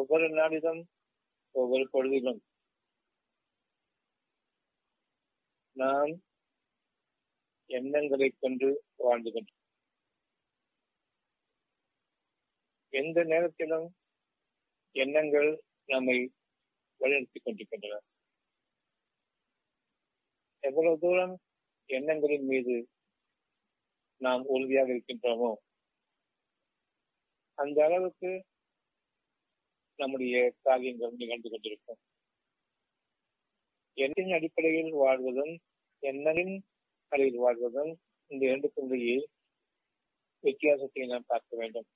ஒவ்வொரு நாளிலும் ஒவ்வொரு பொழுதிலும் நாம் எண்ணங்களை கொண்டு வாழ்ந்து எந்த நேரத்திலும் எண்ணங்கள் நம்மை வழிநடத்திக் கொண்டிருக்கின்றன. எவ்வளவு தூரம் எண்ணங்களின் மீது நாம் உறுதியாக இருக்கின்றோமோ அந்த அளவுக்கு நம்முடைய காரியங்கள் நிகழ்ந்து கொண்டிருக்கும். எண்ணின் அடிப்படையில் வாழ்வதும் எண்ணலின் அடியில் வாழ்வதும் இந்த இரண்டுக்குள்ளேயே வித்தியாசத்தை நாம் பார்க்க வேண்டும்.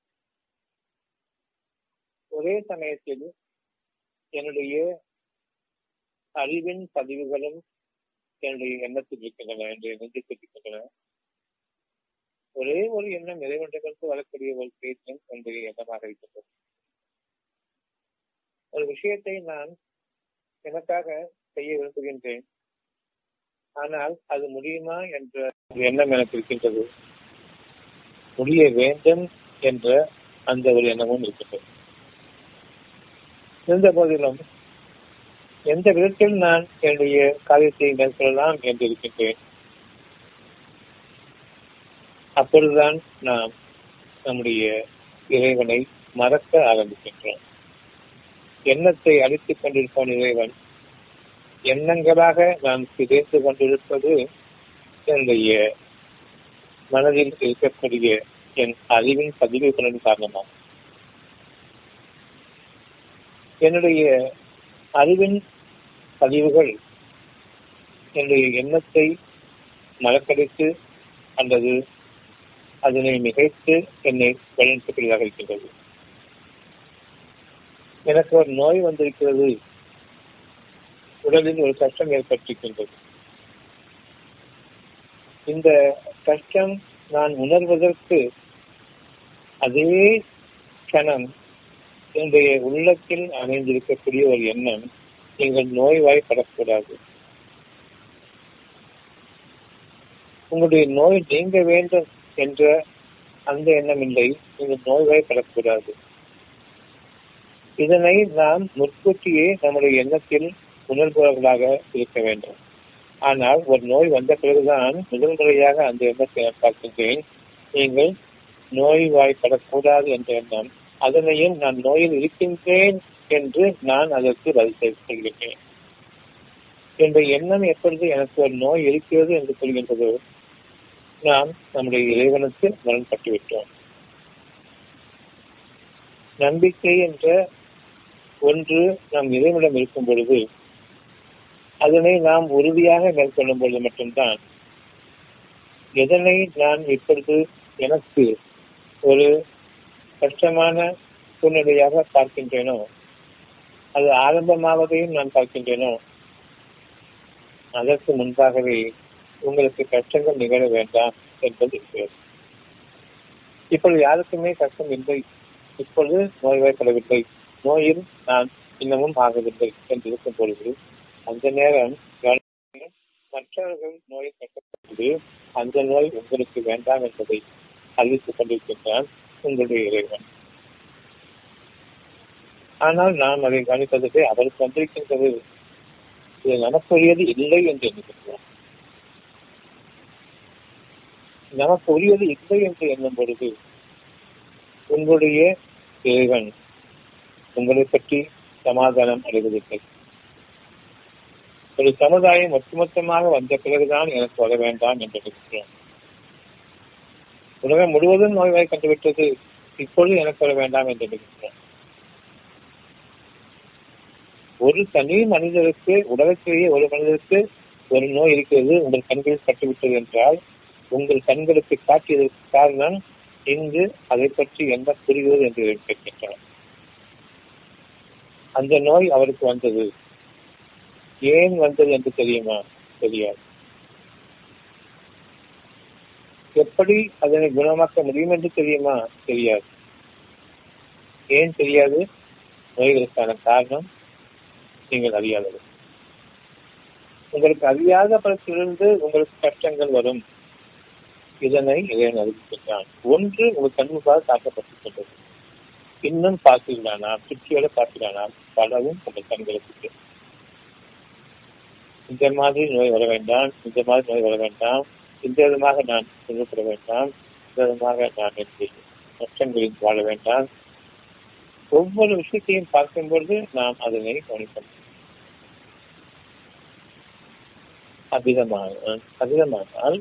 ஒரே சமயத்தில் என்னுடைய அறிவின் பதிவுகளும் என்னுடைய எண்ணத்தில் இருக்கின்றன என்னுடைய நெஞ்சத்தில் இருக்கின்றன. ஒரே ஒரு எண்ணம் இறைவன்றிலிருந்து வரக்கூடிய ஒரு பேச்சும் என்னுடைய எண்ணமாக இருக்கின்றது. ஒரு விஷயத்தை நான் எனக்காக செய்ய விரும்புகின்றேன். ஆனால் அது முடியுமா என்ற எண்ணம் எனக்கு இருக்கின்றது. முடிய வேண்டும் என்ற அந்த ஒரு எண்ணமும் இருக்கின்றது. இருந்த போதிலும் எந்த விதத்தில் நான் என்னுடைய காரியத்தை மேற்கொள்ளலாம் என்று இருக்கின்றேன். அப்பொழுதுதான் நாம் நம்முடைய இறைவனை மறக்க ஆரம்பிக்கின்றோம். எண்ணத்தை அழித்துக் கொண்டிருப்போம் இறைவன். எண்ணங்களாக நாம் சிதைந்து கொண்டிருப்பது என்னுடைய மனதில் இருக்கக்கூடிய என் அறிவின் பதிவுகளின் காரணமாகும். என்னுடைய அறிவின் பதிவுகள் என்னுடைய எண்ணத்தை மறக்கடித்து அல்லது அதனை மிகைத்து என்னை வழிநடத்தக்கூடியதாக இருக்கின்றது. எனக்கு ஒரு நோய் வந்திருக்கிறது. உடலில் ஒரு கஷ்டம் ஏற்பட்டிருக்கின்றது. இந்த கஷ்டம் நான் உணர்வதற்கு அதே கணம் என்னுடைய உள்ளத்தில் அமைந்திருக்கக்கூடிய ஒரு எண்ணம் நீங்கள் நோய்வாய்ப்படக்கூடாது. உங்களுடைய நோய் நீங்க வேண்டும் என்ற அந்த எண்ணம் இல்லை நீங்கள் நோய்வாய்ப்படக்கூடாது. இதனை நாம் முற்கூட்டியே நம்முடைய எண்ணத்தில் உணர்பவர்களாக இருக்க வேண்டும். ஆனால் ஒரு நோய் வந்த பிறகுதான் முதல் முறையாக அந்த எண்ணத்தை பார்க்கின்றேன். நீங்கள் நோய்வாய்ப்படக்கூடாது என்ற எண்ணம். அதனையும் நான் நோயில் இருக்கின்றேன் என்று நான் அதற்கு பதில் சொல்கின்றேன் என்ற எண்ணம் எப்பொழுது எனக்கு ஒரு நோய் இருக்கிறது என்று சொல்கின்றது நாம் நம்முடைய இறைவனுக்கு முரண்பட்டுவிட்டோம் நம்பிக்கை என்ற ஒன்று நம் இறைவனிடம் இருக்கும் பொழுது அதனை நாம் உறுதியாக மேற்கொள்ளும் பொழுது மட்டும்தான். எதனை நான் இப்பொழுது எனக்கு ஒரு கஷ்டமான சூழ்நிலையாக பார்க்கின்றேனோ அது ஆரம்பமாவதையும் நான் பார்க்கின்றேனோ அதற்கு முன்பாகவே உங்களுக்கு கஷ்டங்கள் நிகழ வேண்டாம் என்பது இருக்கிறது. இப்பொழுது யாருக்குமே கஷ்டம் இல்லை. இப்பொழுது நோய்வாய்ப்படவில்லை. நோயில் நான் இன்னமும் ஆகவில்லை என்று இருக்கும் பொழுது அந்த நேரம் மற்றவர்கள் நோயை கட்டப்பட்டது அந்த நோய் உங்களுக்கு வேண்டாம் என்பதை அறிவித்துக் கொண்டிருக்கின்றான் உங்களுடைய இறைவன். ஆனால் நாம் அதை கவனிப்பதற்கு அவருக்கு வந்திருக்கின்றது. இது நமக்குரியது இல்லை என்று எண்ணுகின்றோம். நமக்கு உரியது இல்லை என்று எண்ணும் பொழுது உங்களுடைய இறைவன் உங்களை பற்றி சமாதானம் அடைவதில்லை. ஒரு சமுதாயம் ஒட்டுமொத்தமாக வந்த பிறகுதான் எனக்கு வர வேண்டாம் என்று நினைக்கிறேன். உலகம் முழுவதும் நோய்வாய் கண்டுவிட்டது. இப்பொழுது எனக்கு வர வேண்டாம் என்று நினைக்கிறேன். ஒரு தனி மனிதருக்கு உலகத்திலேயே ஒரு மனிதருக்கு ஒரு நோய் இருக்கிறது உங்கள் கண்களில் கட்டுவிட்டது என்றால் உங்கள் கண்களுக்கு காட்டியதற்கு காரணம் இங்கு அதை பற்றி என்ன புரிகிறது என்று கேட்கின்றனர். அந்த நோய் அவருக்கு வந்தது. ஏன் வந்தது என்று தெரியுமா? தெரியாது. எப்படி அதனை குணமாக்க முடியும் என்று தெரியுமா? தெரியாது. ஏன் தெரியாது? நோய்களுக்கான காரணம் நீங்கள் அறியாதது. உங்களுக்கு அறியாத பலத்திலிருந்து உங்களுக்கு கஷ்டங்கள் வரும். இதனை இறைவன் அறிவிக்கின்றான் ஒன்று உங்கள் கண்முகால் தாக்கப்பட்டிருக்கின்றது இன்னும் பார்த்தீர்களானா சுற்றியோட பார்த்தீர்களானா பலவும் உங்கள் கண்களுக்கு இந்த மாதிரி நோய் வர வேண்டாம். இந்த மாதிரி நோய் வர வேண்டாம். இந்த விதமாக நான் சொல்லப்பட வேண்டாம். இந்த விதமாக நான் என்னுடைய நஷ்டங்களில் வாழ வேண்டாம். ஒவ்வொரு விஷயத்தையும் பார்க்கும் பொழுது நாம் அதனை கவனிக்கணும் அதிகமாக அதிகமானால்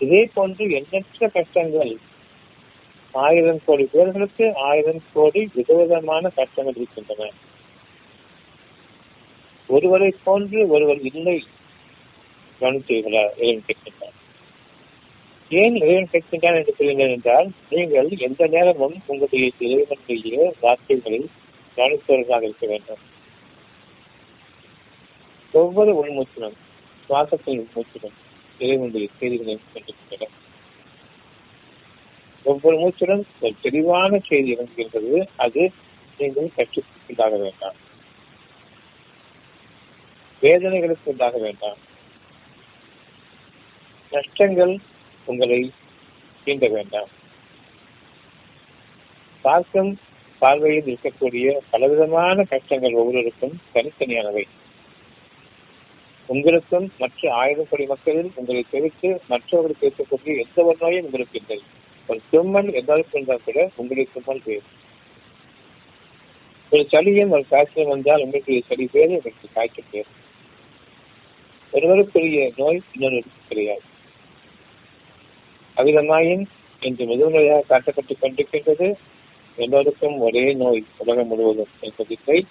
இதே போன்று எண்ணற்ற கஷ்டங்கள் ஆயிரம் கோடி பேர்களுக்கு ஆயிரம் கோடி விதவிதமான சட்டங்கள் இருக்கின்றன. ஒருவரை போன்று ஒருவர் இல்லை கவனித்தீர்களா இறைவன் கேட்கின்றார். ஏன் இறைவன் கேட்கின்றான் என்று சொல்லுங்கள் என்றால் நீங்கள் எந்த நேரமும் உங்களுடைய இறைவனுடைய வார்த்தைகளை கவனிப்பவர்களாக இருக்க வேண்டும். ஒவ்வொரு உள்மூச்சிலும் சுவாசத்தில் உள்மூச்சிலும் இறைவனுடைய செய்திகளை கொண்டிருக்கின்றன ஒவ்வொரு மூச்சிலும் ஒரு தெளிவான செய்தி இறங்குகின்றது அது நீங்கள் கற்றுக்கொண்டாக வேண்டாம். வேதனைகளுக்கு உண்டாக வேண்டாம். நஷ்டங்கள் உங்களை தீண்ட வேண்டாம். பார்க்கும் பார்வையில் இருக்கக்கூடிய பலவிதமான கஷ்டங்கள் ஒவ்வொருவருக்கும் தனித்தனியானவை. உங்களுக்கும் மற்ற ஆயிரம் கோடி மக்களில் உங்களை தெரிவித்து மற்றவர்களுக்கு இருக்கக்கூடிய எந்த ஒரு நோயும் உங்களுக்கு இல்லை. ஒரு தும்மல் எதாவது இருந்தா கூட உங்களுக்கு தும்மல் வேறு ஒரு சளியும் ஒரு காய்ச்சல் வந்தால் உங்களுக்கு சளி பேர் உங்களுக்கு காய்ச்சல் பேரு. ஒருவருக்குரிய நோய் இன்னொருவருக்கு கிடையாது. அவிதமாயின் இன்று முதன்முறையாக காட்டப்பட்டுக் கொண்டிருக்கின்றது. எல்லோருக்கும் ஒரே நோய் உலகம் முழுவதும் என்பதில்லை.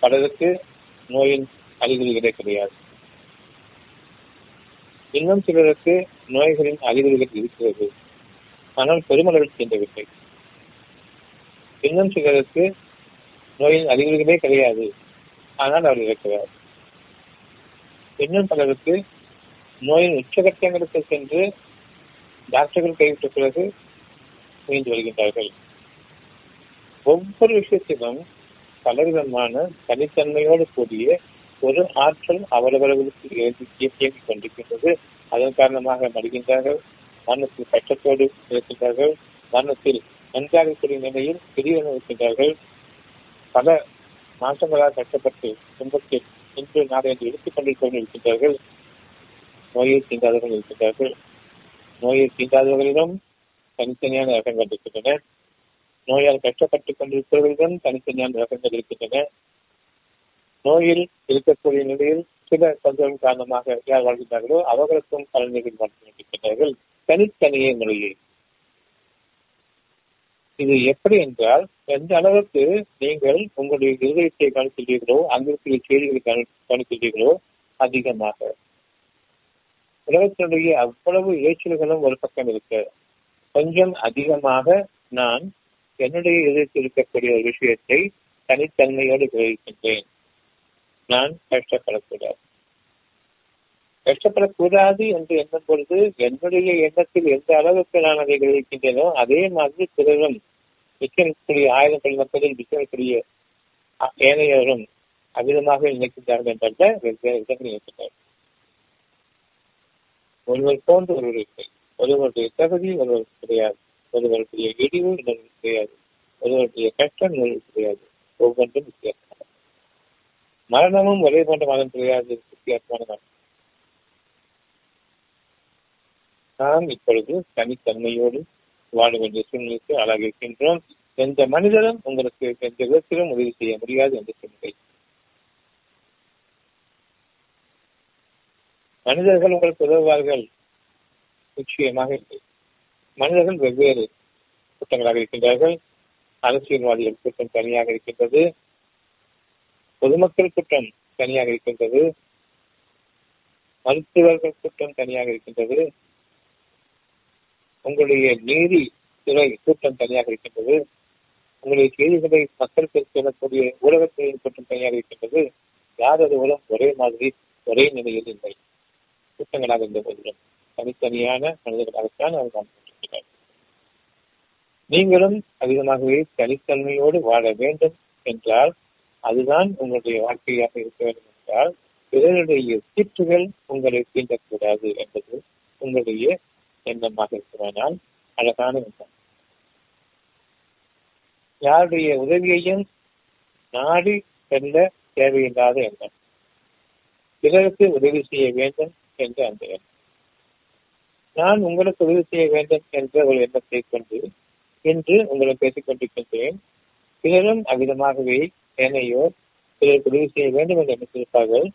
பலருக்கு நோயின் அறிகுறிகளே கிடையாது. இன்னும் சிலருக்கு நோய்களின் அறிகுறிகள் இருக்கிறது. ஆனால் பெருமளவில் சென்றவில்லை இன்னும் சிலருக்கு நோயின் அறிகுறிகளே கிடையாது ஆனால் அவர் இருக்கிறார் இன்னும் பலருக்கு நோயின் உச்சகட்டங்களுக்கு சென்று டாக்டர்கள் கைவிட்ட பிறகு மீண்டு வருகின்றார்கள் ஒவ்வொரு விஷயத்திலும் பலவிதமான தனித்தன்மையோடு கூடிய ஒரு ஆற்றல் அவரவர்களுக்கு இயக்கிக் கொண்டிருக்கின்றது அதன் காரணமாக மறுகின்றார்கள் மரணத்தில் கட்டத்தோடு இருக்கின்றார்கள். மரணத்தில் நன்றாக கூடிய நிலையில் பெரியவர்கள் இருக்கின்றார்கள். பல மாற்றங்களால் கஷ்டப்பட்டு துன்பத்தில் இன்று நாளை என்று எடுத்துக் கொண்டிருக்கவர்கள் இருக்கின்றார்கள். நோயை தீண்டாதவர்கள் இருக்கின்றார்கள். நோயை தீண்டாதவர்களிடம் தனித்தனியான ரகங்கள் இருக்கின்றன. நோயால் கஷ்டப்பட்டுக் கொண்டிருப்பவர்களிடம் தனித்தனியான ரகங்கள் இருக்கின்றன. நோயில் இருக்கக்கூடிய நிலையில் சில தொந்தரவு காரணமாக யார் வாழ்கின்றார்களோ அவர்களுக்கும் பலன்கள் வாழ்ந்து கொண்டிருக்கின்றார்கள் தனித்தனியே முறையில் இது எப்படி என்றால் எந்த அளவுக்கு நீங்கள் உங்களுடைய இருதயத்தை கவனிக்கின்றீர்களோ அங்கிருக்கிற செய்திகளை கவனிக்கின்றீர்களோ அதிகமாக. உலகத்தினுடைய அவ்வளவு இறைச்சல்களும் ஒரு பக்கம் இருக்க. கொஞ்சம் அதிகமாக நான் என்னுடைய இதயத்தில் இருக்கக்கூடிய ஒரு விஷயத்தை தனித்தன்மையோடு கிரகிக்கின்றேன். நான் கஷ்டப்படக்கூடாது. கஷ்டப்படக்கூடாது என்று எண்ணும் பொழுது என்னுடைய எண்ணத்தில் எந்த அளவுக்கு நான் அதை கிரகிக்கின்றேனோ அதே மாதிரி பிறரும் மிச்சக்கூடிய ஆயிரம் கோடி மக்களில் மிச்சக்கூடிய ஏனையோரும் அதிகமாக நினைக்கின்றார்கள் என்ற வெவ்வேறு இடங்களில் இருக்கின்றார்கள் ஒருவர் போன்று ஒருவர் இல்லை. ஒருவருடைய தகுதி ஒருவருக்கு கிடையாது. ஒருவருடைய இடிவு இன்னொருக்கு கிடையாது. ஒருவருடைய கஷ்டம் இன்னொருக்கு கிடையாது. ஒவ்வொன்றும் வித்தியாசமான மரணமும் ஒரே போன்ற மதம் கிடையாது. வித்தியாசமான மரணம் நாம் இப்பொழுது தனித்தன்மையோடு வாழ வேண்டிய சூழ்நிலைக்கு ஆளாக இருக்கின்றோம் எந்த மனிதரும் உங்களுக்கு எந்த விதத்திலும் உதவி செய்ய முடியாது என்று சொல்லுங்கள் மனிதர்கள் உங்களுக்கு உதவுவார்கள். நிச்சயமாக இல்லை. மனிதர்கள் வெவ்வேறு கூட்டங்களாக இருக்கின்றார்கள். அரசியல்வாதிகள் கூட்டம் தனியாக இருக்கின்றது. பொதுமக்கள் கூட்டம் தனியாக இருக்கின்றது. மருத்துவர்கள் கூட்டம் தனியாக இருக்கின்றது. உங்களுடைய நீதி துறை கூட்டம் தனியாக இருக்கின்றது. உங்களுடைய செய்திகளை மக்களுக்கு சொல்லக்கூடிய ஊடகத்துறையின் கூட்டம் தனியாக இருக்கின்றது. யாரது மூலம் ஒரே மாதிரி ஒரே நிலையில் இல்லை. கூட்டங்களாக இருந்த போதிலும் தனித்தனியான மனிதர்களாகத்தான் அவர் நாம் நீங்களும் அதிகமாகவே தனித்தன்மையோடு வாழ வேண்டும் என்றால் அதுதான் உங்களுடைய வாழ்க்கையாக இருக்க வேண்டும் என்றால் பிறருடைய சீற்றுகள் உங்களை தீண்டக்கூடாது என்பது உங்களுடைய எண்ணமாக இருக்கிறதனால் அழகான எண்ணம் யாருடைய உதவியையும் நாடி செல்ல தேவையில்லாத எண்ணம். பிறருக்கு உதவி செய்ய வேண்டும் என்ற அந்த எண்ணம் நான் உங்களுக்கு உதவி செய்ய வேண்டும் என்ற ஒரு எண்ணத்தை கொண்டு இன்று உங்களை பேசிக் கொண்டிருக்கின்றேன். பிறரும் அவ்விதமாகவே ஏனையோர் பிறருக்கு உதவி செய்ய வேண்டும் என்று நினைத்திருப்பார்கள்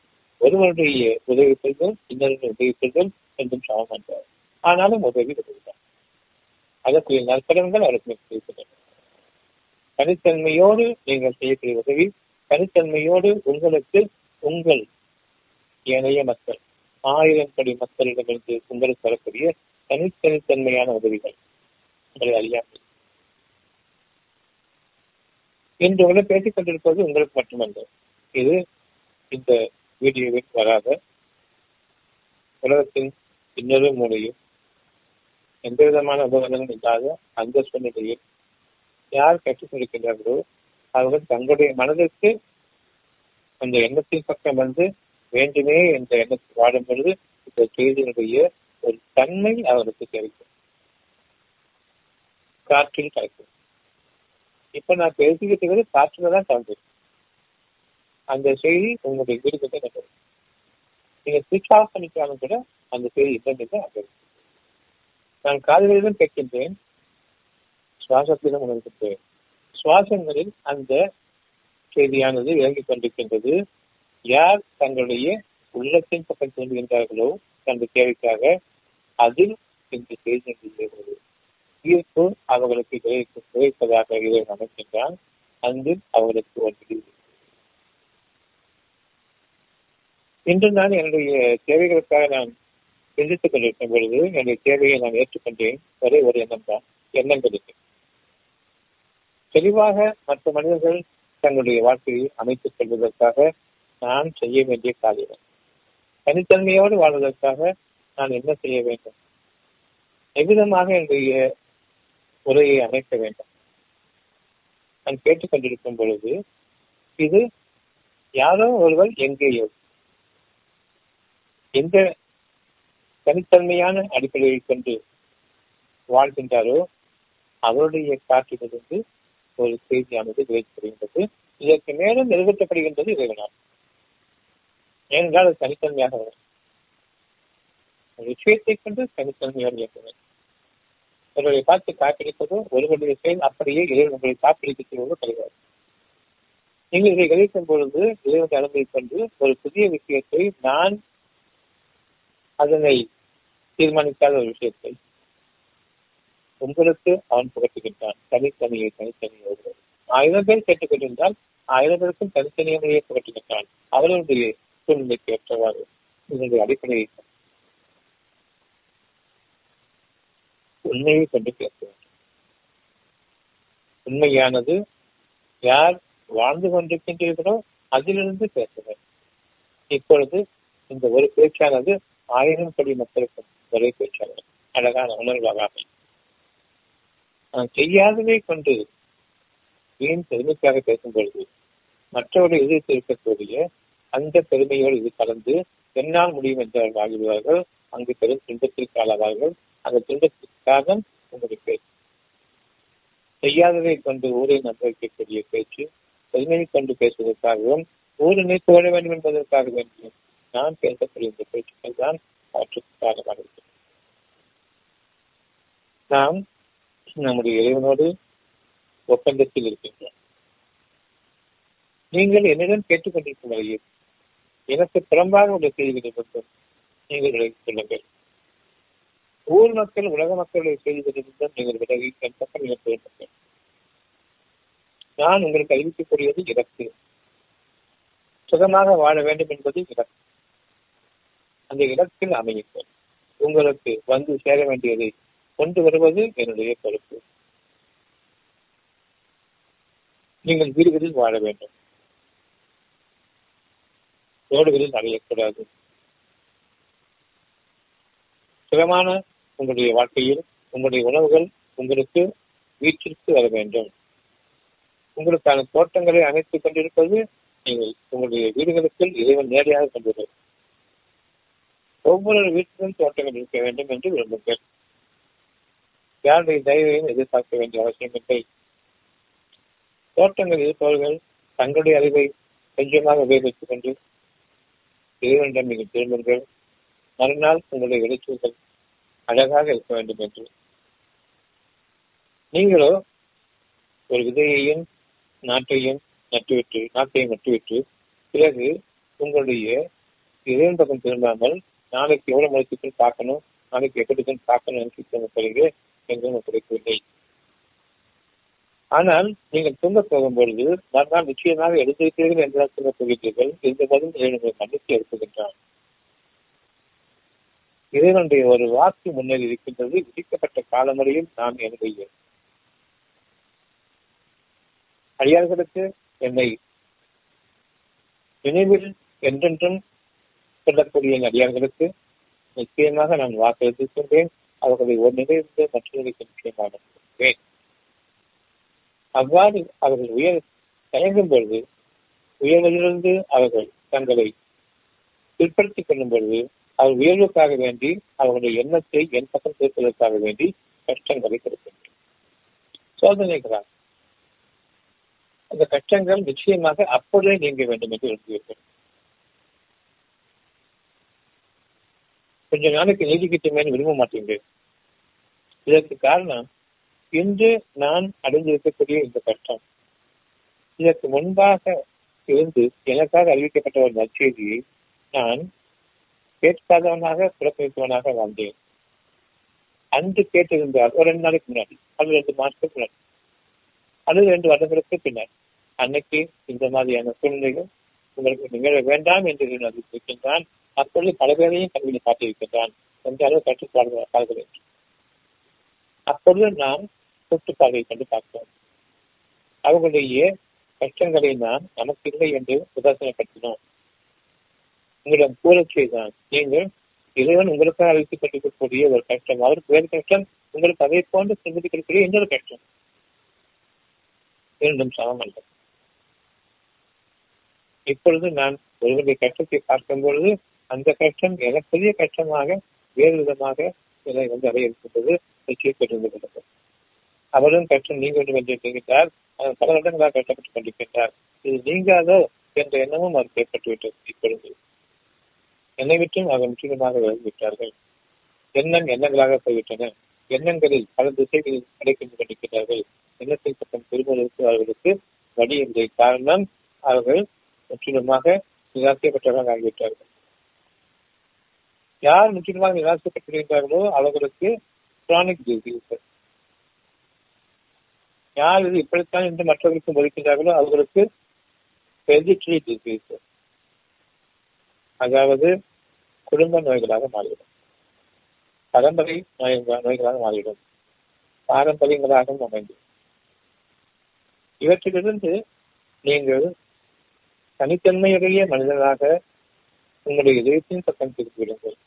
ஒருவருடைய உதவி செய்தல் இன்னொருடைய உதவி செய்தல் என்றும் சமம் என்றார். ஆனாலும் உதவி உதவிதான். அதற்குரிய நற்கடன்கள் அவருக்கு தனித்தன்மையோடு நீங்கள் செய்யக்கூடிய உதவி தனித்தன்மையோடு உங்களுக்கு உங்கள் ஏனைய மக்கள் ஆயிரம் படி மக்களிடமிருந்து உங்களுக்கு வரக்கூடிய தனித்தனித்தன்மையான உதவிகள் உங்களை அறியாமல் இன்று உங்களை பேசிக் கொண்டிருப்பது உங்களுக்கு மட்டுமல்ல. இது இந்த வீடியோவில் வராத உலகத்தின் இன்னொரு மூலையில் எந்த விதமான உபகரணங்களும் இல்லாத அந்த சூழ்நிலையில் யார் கற்றுக் கொடுக்கின்றார்களோ அவர்கள் தங்களுடைய மனதிற்கு அந்த எண்ணத்தின் பக்கம் வந்து வேண்டுமே என்ற எண்ணத்தில் வாடும் பொழுது இந்த செய்தியினுடைய ஒரு தன்மை அவர்களுக்கு கிடைக்கும். காற்றில் கலக்கும் இப்ப நான் பேசிக்கிட்டு காற்றுல தான் கலந்து. அந்த செய்தி உங்களுடைய வீடுகிட்ட நடக்கும். நீங்க சுவிட்ச் ஆஃப் பண்ணிட்டாலும் கூட அந்த செய்தி இல்லை அங்கே நான் காதுகளிலும் கேட்கின்றேன். சுவாசத்திலும் உணர்கின்றேன். சுவாசங்களில் அந்த செய்தியானது இறங்கிக் கொண்டிருக்கின்றது. யார் தங்களுடைய உள்ளத்தின் பக்கம் தோன்றுகின்றார்களோ தனது தேவைக்காக அதில் இந்த செய்தி நிகழ்கிறது ஈர்ப்பு அவர்களுக்கு கிடைப்பதாக இதை அமைக்கின்றான். அங்கு அவர்களுக்கு ஒரு இன்று நான் என்னுடைய தேவைகளுக்காக நான் சிந்தித்துக் கொண்டிருக்கும் பொழுது என்னுடைய தேவையை நான் ஏற்றுக்கொண்டேன். ஒரே ஒரு எண்ணம் தான் எண்ணங்களுக்கு தெளிவாக மற்ற மனிதர்கள் தங்களுடைய வாழ்க்கையை அமைத்துக் கொள்வதற்காக நான் செய்ய வேண்டிய காரியம். தனித்தன்மையோடு வாழ்வதற்காக நான் என்ன செய்ய வேண்டும்? எவ்விதமாக என்னுடைய உரையை அமைக்க வேண்டும்? நான் கேட்டுக்கொண்டிருக்கும் பொழுது இது யாரோ ஒருவர் எங்கேயோ எந்த தனித்தன்மையான அடிப்படையை கொண்டு வாழ்கின்றாரோ அவருடைய காற்றிலிருந்து ஒரு செய்தியானது விளைவிக்கப்படுகின்றது இதற்கு மேலும் நிறைவேற்றப்படுகின்றது இறைவனால். ஏனென்றால் அது தனித்தன்மையாக வரும். விஷயத்தை கொண்டு தனித்தன்மையோடு இயக்குவேன் ஒருவரை பார்த்து காப்பிடிப்பதோ ஒருவருடைய செயல் அப்படியே இறைவன் உங்களை காப்பிடிக்க செய்வதோ கிடையாது. நீங்கள் இதை கழிக்கும் பொழுது இறைவன் அனுமதி கொண்டு ஒரு புதிய விஷயத்தை நான் அதனை தீர்மானிக்காத ஒரு விஷயத்தை உங்களுக்கு அவன் புகட்டுகின்றான். தனித்தனியை தனித்தனியோடு ஆயிரம் பேர் கேட்டுக்கொண்டிருந்தால் ஆயிரம் பேருக்கும் தனித்தனியே புகட்டுகின்றான். அவர்களுடைய சூழ்நிலைக்கு ஏற்றவாறு இதனுடைய அடிப்படையை உண்மையை கொண்டு பேச வேண்டும். உண்மையானது யார் வாழ்ந்து கொண்டிருக்கின்றீர்களோ அதிலிருந்து பேச வேண்டும் இப்பொழுது இந்த ஒரு பேச்சானது ஆயிரம் கோடி மக்களுக்கும் ஒரே பேச்சானது அழகான உணர்வாக நான் செய்யாததை கொண்டு ஏன் பெருமைக்காக பேசும் பொழுது மற்றவர்களை எதிர்த்து இருக்கக்கூடிய அந்த பெருமையோடு இது கலந்து என்னால் முடியும் என்றவர்கள் ஆகிவிடுவார்கள். அங்கு பெரும் துன்பத்திற்கு ஆளாவார்கள். அந்த துன்பத்திற்காக உங்களுடைய பேச்சு செய்யாததை கொண்டு ஊரை நம்ப வைக்கக்கூடிய பேச்சு பெருமையை கொண்டு பேசுவதற்காகவும் ஊரினை புகழ வேண்டும் என்பதற்காக வேண்டும் நான் பேசக்கூடிய இந்த பேச்சுக்கள் தான் அவற்றுக்கு காரணமாக இருக்கிறது. நாம் நம்முடைய இறைவனோடு ஒப்பந்தத்தில் இருக்கின்றோம். நீங்கள் என்னிடம் கேட்டுக்கொண்டிருக்கும் வரையில் எனக்கு புறம்பாக உள்ள செய்திகளை மட்டும் நீங்கள் விலகிக் கொள்ளுங்கள். ஊர் மக்கள் உலக மக்களுடைய செய்திகளிலிருந்தும் நீங்கள் விலகி என் பக்கம் இழக்க வேண்டும். நான் உங்களுக்கு அறிவிக்கக்கூடியது இலக்கு சுகமாக வாழ வேண்டும் என்பது இலக்கு அந்த இடத்தில் அமையுங்கள். உங்களுக்கு வந்து சேர வேண்டியதை கொண்டு வருவது என்னுடைய பொறுப்பு. நீங்கள் வீடுகளில் வாழ வேண்டும். ரோடுகளில் அடையக்கூடாது. சுகமான உங்களுடைய வாழ்க்கையில் உங்களுடைய உணவுகள் உங்களுக்கு வீட்டிற்கு வர வேண்டும். உங்களுக்கான தோட்டங்களை அமைத்துக் கொண்டிருப்பது நீங்கள் உங்களுடைய வீடுகளுக்குள் இறைவன் நேரடியாக கொண்டு ஒவ்வொரு வீட்டிலும் தோட்டங்கள் இருக்க வேண்டும் என்று விரும்புங்கள். யாருடைய தயவையும் எதிர்பார்க்க வேண்டிய அவசியம் இல்லை. தோட்டங்கள் இருப்பவர்கள் தங்களுடைய அறிவை கொஞ்சமாக உபயோகித்துக் கொண்டு இறைவனிடம் நீங்கள் திரும்புங்கள். மறுநாள் உங்களுடைய விளைச்சல்கள் அழகாக இருக்க வேண்டும் என்று. நீங்களோ ஒரு விதையையும் நாட்டையும் நட்டுவிட்டு நாட்டையும் நட்டுவிட்டு பிறகு உங்களுடைய இறைவன் பக்கம் திரும்பாமல் நாளைக்கு எவ்வளவு முளைச்சுக்கள் பார்க்கணும்? நாளைக்கு எப்படி பார்க்கணும் என்று பிறகு எங்கும் கிடைக்கவில்லை ஆனால் நீங்கள் தூங்க போகும் பொழுது மறுநாள் நிச்சயமாக எழுந்திருக்கிறீர்கள் என்றால் தூங்க போகிறீர்கள் இந்த பதில் இறைவனுடைய மன்னித்து எடுத்துகின்றான் இறைவனுடைய ஒரு வாக்கு முன்னேறி இருக்கின்றது விதிக்கப்பட்ட காலமுறையில் நான் என்னுடைய அடியார்களுக்கு என்னை நினைவில் என்றென்றும் சொல்லக்கூடிய என் அடியார்களுக்கு நிச்சயமாக நான் வாக்களித்திருக்கின்றேன் அவர்களை ஒரு நிலையிலிருந்து மற்றவர்களுக்கு நிச்சயமாக கொடுக்கிறேன் அவ்வாறு அவர்கள் உயர் தயங்கும் பொழுது உயர்விலிருந்து அவர்கள் தங்களை பிற்படுத்திக் கொள்ளும் பொழுது அவர் உயர்வுக்காக வேண்டி அவர்களுடைய எண்ணத்தை என் பக்கம் சேர்ப்பதற்காக வேண்டி கஷ்டங்களை கொடுக்கின்றனர். சோதனைகளால் அந்த கஷ்டங்கள் நிச்சயமாக அப்பொழுதே நீங்க வேண்டும் என்று எழுதுவீர்கள் கொஞ்ச நாளைக்கு நீதிக்கிட்டமே விரும்ப மாட்டேங்கிறேன் இதற்கு காரணம் இன்று நான் அடைந்திருக்கக்கூடிய இந்த கஷ்டம். இதற்கு முன்பாக இருந்து எனக்காக அறிவிக்கப்பட்ட ஒரு நற்செய்தியை நான் கேட்காதவனாக புறக்கணித்தவனாக வாழ்ந்தேன். அன்று கேட்டிருந்தால் ஒரு ரெண்டு நாளைக்கு முன்னாடி அல்லது ரெண்டு மாதத்துக்கு முன்னாடி அல்லது ரெண்டு வருடங்களுக்கு பின்னர். அன்னைக்கு இந்த மாதிரியான சூழ்நிலைகள் உங்களுக்கு நிகழ வேண்டாம் என்று அறிவித்திருக்கின்றான் அப்பொழுது பல பேரையும் கல்வியை காட்டியிருக்கின்றான் எந்த அளவு வேண்டும் அப்பொழுது நாம் கூட்டுப்பார்வை கண்டு பார்ப்போம். அவர்களுடைய கஷ்டங்களை நாம் நமக்கு இல்லை என்று உதாசனப்படுத்தினோம். உங்களிடம் கூறச்சே தான் நீங்கள் இறைவன் உங்களுக்காக அழைத்துக் கொண்டிருக்கக்கூடிய ஒரு கஷ்டம். அவருக்கு வேறு கஷ்டம் உங்களுக்கு அதை போன்று சிந்திக்கக்கூடிய இன்னொரு கஷ்டம். இரண்டும் சமம் அல்ல இப்பொழுது நான் ஒருவருடைய கஷ்டத்தை பார்க்கும் பொழுது அந்த கஷ்டம் மிகப்பெரிய கஷ்டமாக வேறு விதமாக என்னை வந்து அடைய இருக்கின்றது நிச்சயப்பட்டிருக்கிறது அவரும் கஷ்டம் நீங்க வேண்டும் என்று கேட்கிறார் பல வருடங்களாக கஷ்டப்பட்டுக் கொண்டிருக்கின்றார். இது நீங்காதோ என்ற எண்ணமும் அவர் ஏற்பட்டுவிட்டது இப்பொழுது. என்னை விட்டும் அவர் முற்றிலுமாக விளங்கிவிட்டார்கள் எண்ணம் எண்ணங்களாக போய்விட்டன. எண்ணங்களில் பல திசைகளில் அடைக்கின்ற கொண்டிருக்கிறார்கள். எண்ணத்தில் பக்கம் திரும்புவதற்கு அவர்களுக்கு வழி என்ற காரணம் அவர்கள் முற்றிலுமாக நிராசைப்பட்டவர்கள் ஆகிவிட்டார்கள் யார் முற்றிலுமாக நிராசப்பட்டிருக்கிறார்களோ அவர்களுக்கு கிரானிக் டிசீஸ் யார் இது இப்படித்தான் என்று மற்றவர்களுக்கு ஒதுக்கின்றார்களோ அவர்களுக்கு ஹெரிடிட்டரி டிசீஸ் அதாவது குடும்ப நோய்களாக மாறிவிடும். பரம்பரை நோய் நோய்களாக மாறிவிடும். பாரம்பரியங்களாகவும் அமைந்து. இவற்றிலிருந்து நீங்கள் தனித்தன்மையுடைய மனிதனாக உங்களுடைய இதயத்தின் பக்கம் திருப்பிவிடுங்கள்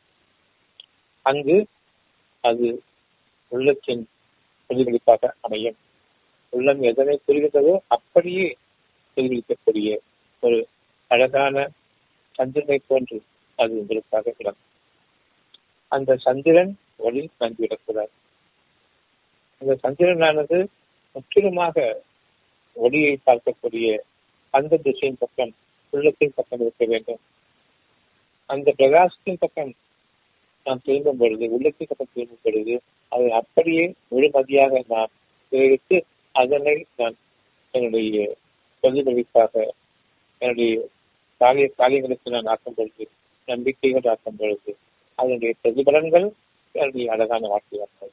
அங்கு அது உள்ளத்தின் பிரதிபலிப்பாக அமையும். உள்ளம் எதனை புரிகிறதோ அப்படியே பிரதிபலிக்கக்கூடிய ஒரு அழகான சந்திரனை போன்று அது உங்களுக்காக விளங்கும் அந்த சந்திரன் ஒளி தங்கிவிடக்கூடாது அந்த சந்திரனானது முற்றிலுமாக ஒளியை பார்க்கக்கூடிய அந்த திசையின் பக்கம் உள்ளத்தின் பக்கம் இருக்க வேண்டும். அந்த பிரகாசத்தின் பக்கம் நாம் திரும்பும் பொழுது உள்ளத்தின் பக்கம் திரும்பும் பொழுது அதை அப்படியே முழுமதியாக நாம் தெரிவித்து அதனை நான் என்னுடைய பிரதிபலிப்பாக என்னுடைய காரிய காரியங்களுக்கு நான் ஆக்கும் பொழுது நம்பிக்கைகள் ஆக்கும் பொழுது அதனுடைய பிரதிபலன்கள் என்னுடைய அழகான வாழ்க்கையாக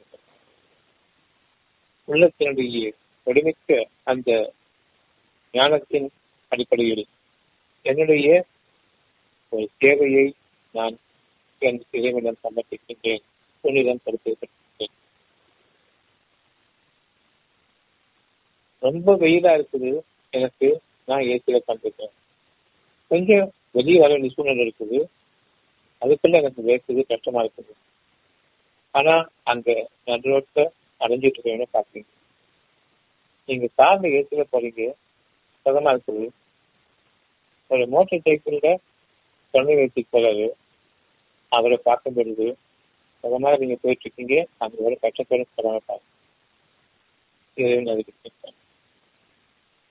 உள்ளத்தினுடைய ஒருமிக்க அந்த ஞானத்தின் அடிப்படையில் என்னுடைய ஒரு தேவையை நான் என் இறைவனிடம் சமர்ப்பிக்கின்றேன் உன்னிடம் கொடுத்திருக்கின்றேன் ரொம்ப வெயிலா இருக்குது. எனக்கு நான் ஏசியில பண்றேன் கொஞ்சம் வெளியே வர நிபுணர் இருக்குது. அதுக்குள்ள எனக்கு வேர்க்குது கஷ்டமா இருக்குது. ஆனா அந்த நடுரோட்ட அடைஞ்சிட்டு இருக்கவங்க பாக்குறீங்க நீங்க கார்ல ஏசியில போறீங்க. சுகமா இருக்குது. ஒரு மோட்டார் சைக்கிள்ல தொண்டை வைத்து போறாரு. அவரை பார்க்கும் பொழுது சுகமாக நீங்க போயிட்டு இருக்கீங்க அந்த ஒரு கஷ்டப்படும் சுகமா பார்க்க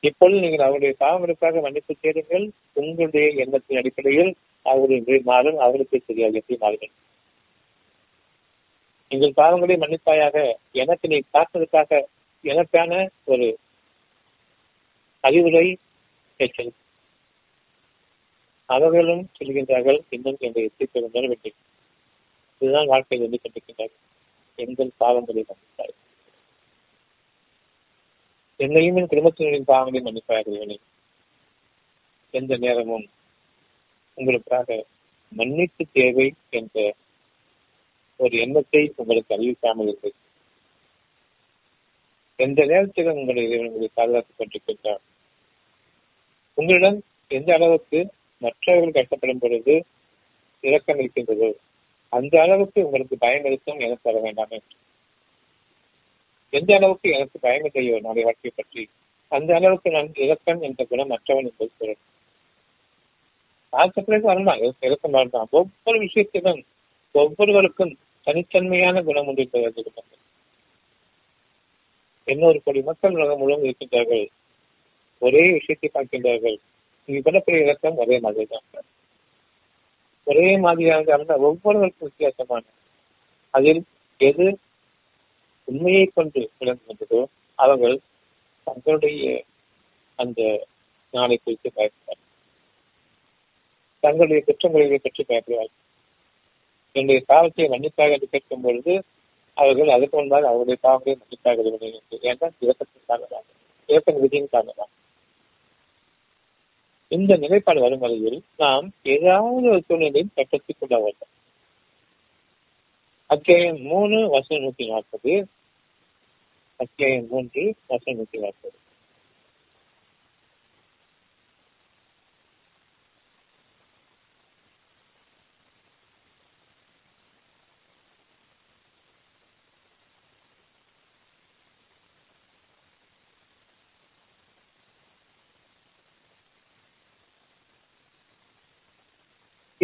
இப்பொழுது நீங்கள் அவருடைய பாவங்களுக்காக மன்னிப்பு தேடுங்கள் உங்களுடைய எண்ணத்தின் அடிப்படையில் அவருடைய மாறும். அவர்களுக்கு தெரியாது எப்படி மாறுங்கள் எங்கள் பாவங்களை மன்னிப்பாயாக எனக்கு நீ காத்ததுக்காக எனக்கான ஒரு அறிவுரை எச்சரிக்கை அவர்களும் சொல்கின்றார்கள் இன்னும் எங்களை எத்திக்க வெற்றி இதுதான் வாழ்க்கையில் வந்து கொண்டிருக்கின்றார்கள் எங்கள் பாவங்களை மன்னிப்பார்கள். என்னையும் என் குடும்பத்தினரின் பாவங்களை மன்னிப்பார்கள் எந்த நேரமும் உங்களுக்காக மன்னிப்பு தேவை என்ற ஒரு எண்ணத்தை உங்களுக்கு அறிவிக்காமல் இருந்தது எந்த நேரத்திலும் உங்களை உங்களை பாதுகாத்துக் கொண்டிருக்கின்றார் உங்களிடம் எந்த அளவுக்கு மற்றவர்கள் கஷ்டப்படும் பொழுது இரக்கம் இருக்கின்றது. அந்த அளவுக்கு உங்களுக்கு பயம் இருக்கும் எனக்கு வர வேண்டாம். என்று எந்த அளவுக்கு எனக்கு பயம் இல்லையோ என்னுடைய வாழ்க்கை பற்றி அந்த அளவுக்கு நான் இலக்கம் என்ற குணம் மற்றவன் என்பது சொல்லணும் ஆசை வரலாம் இலக்கம் வரலாம் ஒவ்வொரு விஷயத்திலும் ஒவ்வொருவருக்கும் தனித்தன்மையான குணம் ஒன்று இருக்கிறது இன்னொரு கோடி மக்கள் உலகம் முழுவதும் இருக்கின்றார்கள். ஒரே விஷயத்தை பார்க்கின்றார்கள். நீங்க பண்ணக்கூடிய இலக்கம் ஒரே மாதிரி தான். ஒரே மாதிரியாக ஒவ்வொருவருக்கும் வித்தியாசமான. அதில் எது உண்மையை கொண்டு விளங்குகின்றதோ அவர்கள் தங்களுடைய அந்த நாளை குறித்து பயப்படுவார்கள் தங்களுடைய குற்றங்களை பற்றி பயப்படுவார்கள் என்னுடைய பாவத்தை மன்னிப்பாக என்று கேட்கும் பொழுது அவர்கள் அதுக்கு முன்பாக அவருடைய பாவங்களை மன்னிப்பாக ஏன்னா இலக்கத்தின் காரணமாக இலக்கம் விதியின் காரணமாக. இந்த நிலைப்பாடு வரும் வரையில் நாம் ஏதாவது ஒரு சூழ்நிலையில் கட்டத்துக் கொள்ள வேண்டும். அத்தியாயம் மூணு வசனம் நூத்தி நாற்பது. அத்தியாயம் மூன்று வசனம் நூத்தி நாற்பது.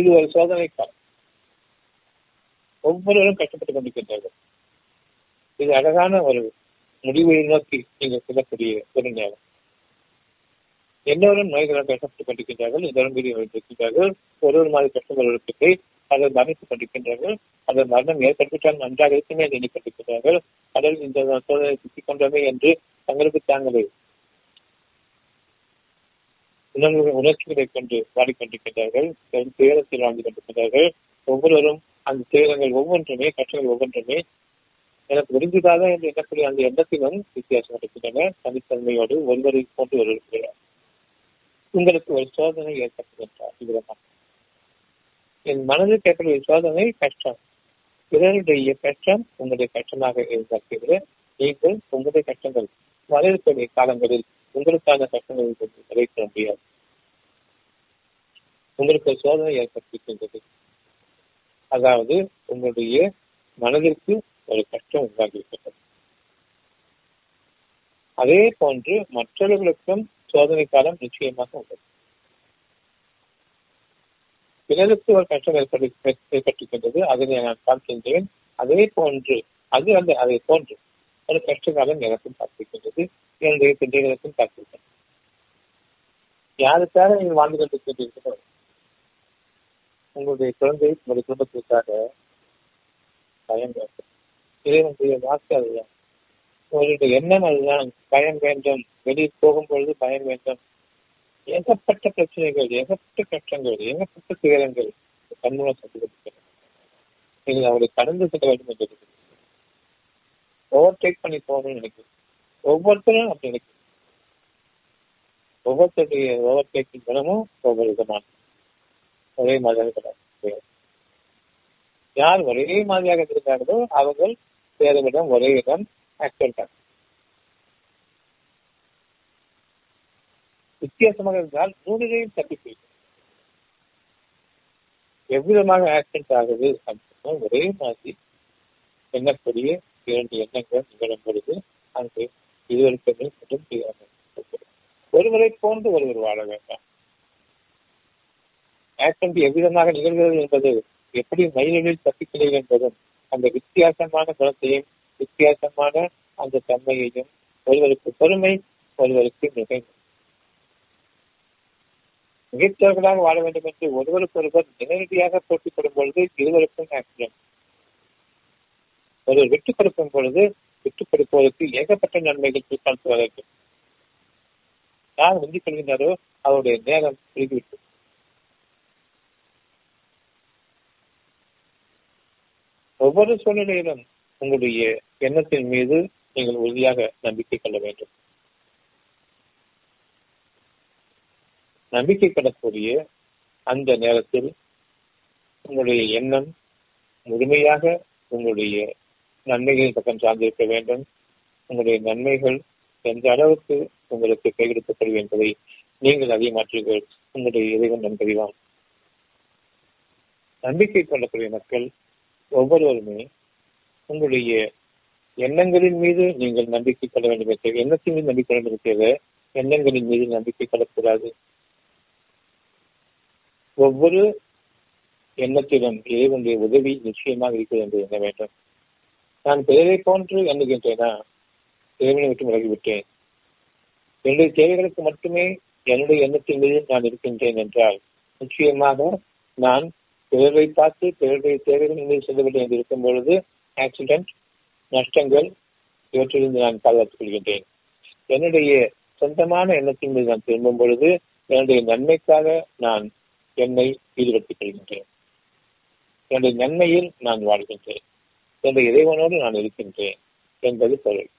இது ஒரு சோதனை காலம் ஒவ்வொருவரும் கஷ்டப்பட்டுக் கொண்டிருக்கின்றார்கள். இது அழகான ஒரு முடிவை நோக்கி நீங்கள் செல்லக்கூடிய ஒரு நேரம். எல்லோரும் நோய்களால் கஷ்டப்பட்டுக் கொண்டிருக்கின்றார்கள். எல்லோரும் வீடியோ வைத்திருக்கின்றார்கள் ஒரு ஒரு மாதிரி கஷ்டங்களுக்கு அதை மரணித்துக் கொண்டிருக்கின்றார்கள். அதன் மரணம் ஏற்பட்டுவிட்டால் நன்றாக இருக்குமே என்று எண்ணிக்கொண்டிருக்கிறார்கள் கடல் இந்த சோதனை சிக்கிக் கொண்டோமே என்று தங்களுக்கு தாங்களே உணர்வு உணர்ச்சிகளை கொண்டு பாடிக்கொண்டிருக்கின்றார்கள் துயரத்தில் வாழ்ந்து கொண்டிருக்கிறார்கள் ஒவ்வொருவரும் அந்த துயரங்கள் ஒவ்வொன்றுமே கஷ்டங்கள் ஒவ்வொன்றுமே எனக்கு விரும்புதாதா என்று எண்ணக்கூடிய அந்த எண்ணத்திலும் வித்தியாசம் இருக்கின்றன. தனித்தன்மையோடு ஒருவரை போன்று ஒரு இருக்கிறார். உங்களுக்கு ஒரு சோதனை ஏற்பட்டுகின்றார் இவ்விதமாக. என் மனதில் கேட்கக்கூடிய சோதனை கஷ்டம். பிறருடைய கஷ்டம் உங்களுடைய கஷ்டமாக இருந்தால் நீங்கள் உங்களுடைய கஷ்டங்கள் வளரக்கூடிய காலங்களில் உங்களுக்கான கஷ்டங்களை நிறைவேற்ற முடியாது. உங்களுக்கு சோதனை ஏற்பட்டிருக்கின்றது. அதாவது உங்களுடைய மனதிற்கு ஒரு கஷ்டம் உண்டாகியிருக்கின்றது. அதே போன்று மற்றவர்களுக்கும் சோதனை காலம் நிச்சயமாக உள்ளது. பிறருக்கு ஒரு கஷ்டம் ஏற்பட்டு ஏற்பட்டிருக்கின்றது. அதனை நான் பார்க்கின்றேன். அதே போன்று அது அந்த அதை போன்று. அது கஷ்டகாலம் எனக்கும் பார்த்திருக்கின்றது என்னுடைய பிள்ளைகளுக்கும் பார்த்திருக்கின்றது யாருக்காக நீங்கள் வாழ்ந்து கொண்டிருக்கின்றீர்களோ? உங்களுடைய குழந்தை உங்களுடைய குடும்பத்திற்காக பயம் வேண்டும். இறைவனுடைய வாக்கு அதுதான். உங்களுடைய எண்ணம் அதுதான். பயம் வேண்டும். வெளியே போகும்பொழுது பயம் வேண்டும். ஏகப்பட்ட பிரச்சனைகள் ஏகப்பட்ட கஷ்டங்கள் ஏகப்பட்ட துயரங்கள் கண்மூலம் சென்று கொண்டிருக்கிறது நீங்கள் அவரை கடந்து செல்ல வேண்டும் என்று ஓவர்டேக் பண்ணி போகணும்னு நினைக்கிறேன். ஒவ்வொருத்தரும் அப்படி நினைக்கிறேன். ஒவ்வொருத்தருடைய ஓவர்டேக்கிங் குணமும் ஒவ்வொரு விதமான ஒரே மாதிரியாக யார் ஒரே மாதிரியாக இருக்கிறார்களோ அவர்கள் வேறு ஒரே இடம் ஆக்சிடென்ட் வித்தியாசமாக இருந்தால் நூலிலையும் தப்பி எவ்விதமாக ஆக்சிடென்ட் ஆகுது அப்படின்னா ஒரே மாதிரி. எண்ணக்கூடிய இரண்டு எண்ணங்கள் நிகழும் பொழுது அங்கு இருவருக்கு மட்டும் ஒருவரை போன்று ஒருவர் வாழ வேண்டாம். ஆக்சிடென்ட் எவ்விதமாக நிகழ்கிறது என்பது எப்படி மயிலில் தப்பிக்கிறீர்கள் என்பதும் அந்த வித்தியாசமான குணத்தையும் வித்தியாசமான அந்த தன்மையையும் ஒருவருக்கு பொறுமை ஒருவருக்கு மிகை மிகச்சவர்களாக வாழ வேண்டும் என்று ஒருவருக்கு ஒருவர் நேரடியாக போட்டிப்படும் பொழுது இருவருக்கும் ஆக்சிடென்ட் ஒருவர் விட்டுக் கொடுக்கும் பொழுது விட்டுக் கொடுப்பதற்கு ஏகப்பட்ட நன்மைகள் பிற்காலத்து யார் முந்திக் கொள்கின்றாரோ அவருடைய நேரம் பிரிந்துவிட்டு ஒவ்வொரு சூழ்நிலையிலும் உங்களுடைய எண்ணத்தின் மீது நீங்கள் உறுதியாக நம்பிக்கை கொள்ள வேண்டும். நம்பிக்கை கொள்ளக்கூடிய அந்த நேரத்தில் உங்களுடைய எண்ணம் முழுமையாக உங்களுடைய நன்மைகளின் பக்கம் சார்ந்திருக்க வேண்டும். உங்களுடைய நன்மைகள் எந்த அளவுக்கு உங்களுக்கு கைகெடுக்கப்படும் என்பதை நீங்கள் அதை மாற்றுங்கள் உங்களுடைய இறைவன் நன்கறிவான். நம்பிக்கை கொள்ளக்கூடிய மக்கள் ஒவ்வொருவருமே உங்களுடைய எண்ணங்களின் மீது நீங்கள் நம்பிக்கை கொள்ள வேண்டும் தேவை எண்ணத்தின் மீது நம்பிக்கை கொள்ள வேண்டும் எண்ணங்களின் மீது நம்பிக்கை கொள்ளக்கூடாது. ஒவ்வொரு எண்ணத்திலும் இறைவனுடைய உதவி நிச்சயமாக இருக்கிறது என்று எண்ண வேண்டும். நான் பிறரை போன்று எண்ணுகின்றேனா? இறைவனை விட்டு விலகிவிட்டேன் என்னுடைய தேவைகளுக்கு மட்டுமே என்னுடைய எண்ணத்தின் மீது நான் இருக்கின்றேன் என்றால் நிச்சயமாக நான் பிறரை பார்த்து பிறருடைய தேவைகளின் மீது செல்லவில்லை என்று இருக்கும் பொழுது ஆக்சிடென்ட் நஷ்டங்கள் இவற்றிலிருந்து நான் பாதுகாத்துக் கொள்கின்றேன். என்னுடைய சொந்தமான எண்ணத்தின் மீது நான் திரும்பும் பொழுது என்னுடைய நன்மைக்காக நான் என்னை ஈடுபடுத்திக் கொள்கின்றேன். என்னுடைய நன்மையில் நான் வாழ்கின்றேன். என்ற இறைவனோடு நான் இருக்கின்றேன் என்பது பொருள்.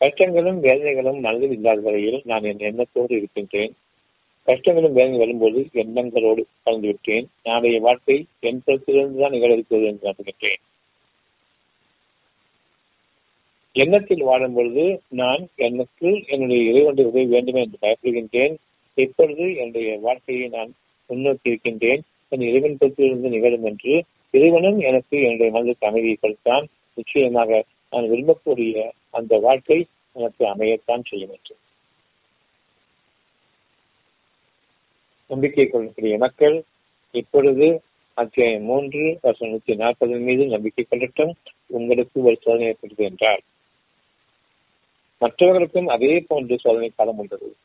கஷ்டங்களும் வேதனைகளும் மனதில் இல்லாத வரையில் நான் என் எண்ணத்தோடு இருக்கின்றேன். கஷ்டங்களும் வேதனை வரும்போது எண்ணங்களோடு கலந்து விட்டேன். நாளைய வாழ்க்கை என் புறத்திலிருந்து தான் நிகழ இருக்கிறது என்று நம்புகின்றேன் எண்ணத்தில் வாழும் பொழுது நான் எனக்கு என்னுடைய இறைவனுடைய உதவி வேண்டுமே என்று பயப்படுகின்றேன். இப்பொழுது என்னுடைய வாழ்க்கையை நான் முன்னோக்கி இருக்கின்றேன். என் இறைவன் பொறுத்திலிருந்து நிகழும் என்று இறைவனும் எனக்கு என்னுடைய மனதுக்கு அமைதியை கொடுத்தான் நிச்சயமாக நான் விரும்பக்கூடிய அந்த வாழ்க்கை எனக்கு அமையத்தான் செய்யும் என்று. நம்பிக்கை கொள்ளக்கூடிய மக்கள் இப்பொழுது அத்தியாயம் மூன்று வருஷம் நூத்தி நாற்பது மீது நம்பிக்கை கொள்ளட்டும். உங்களுக்கு ஒரு சோதனை ஏற்பட்டது என்றால் மற்றவர்களுக்கும் அதே போன்று சோதனை காலம் உள்ளது.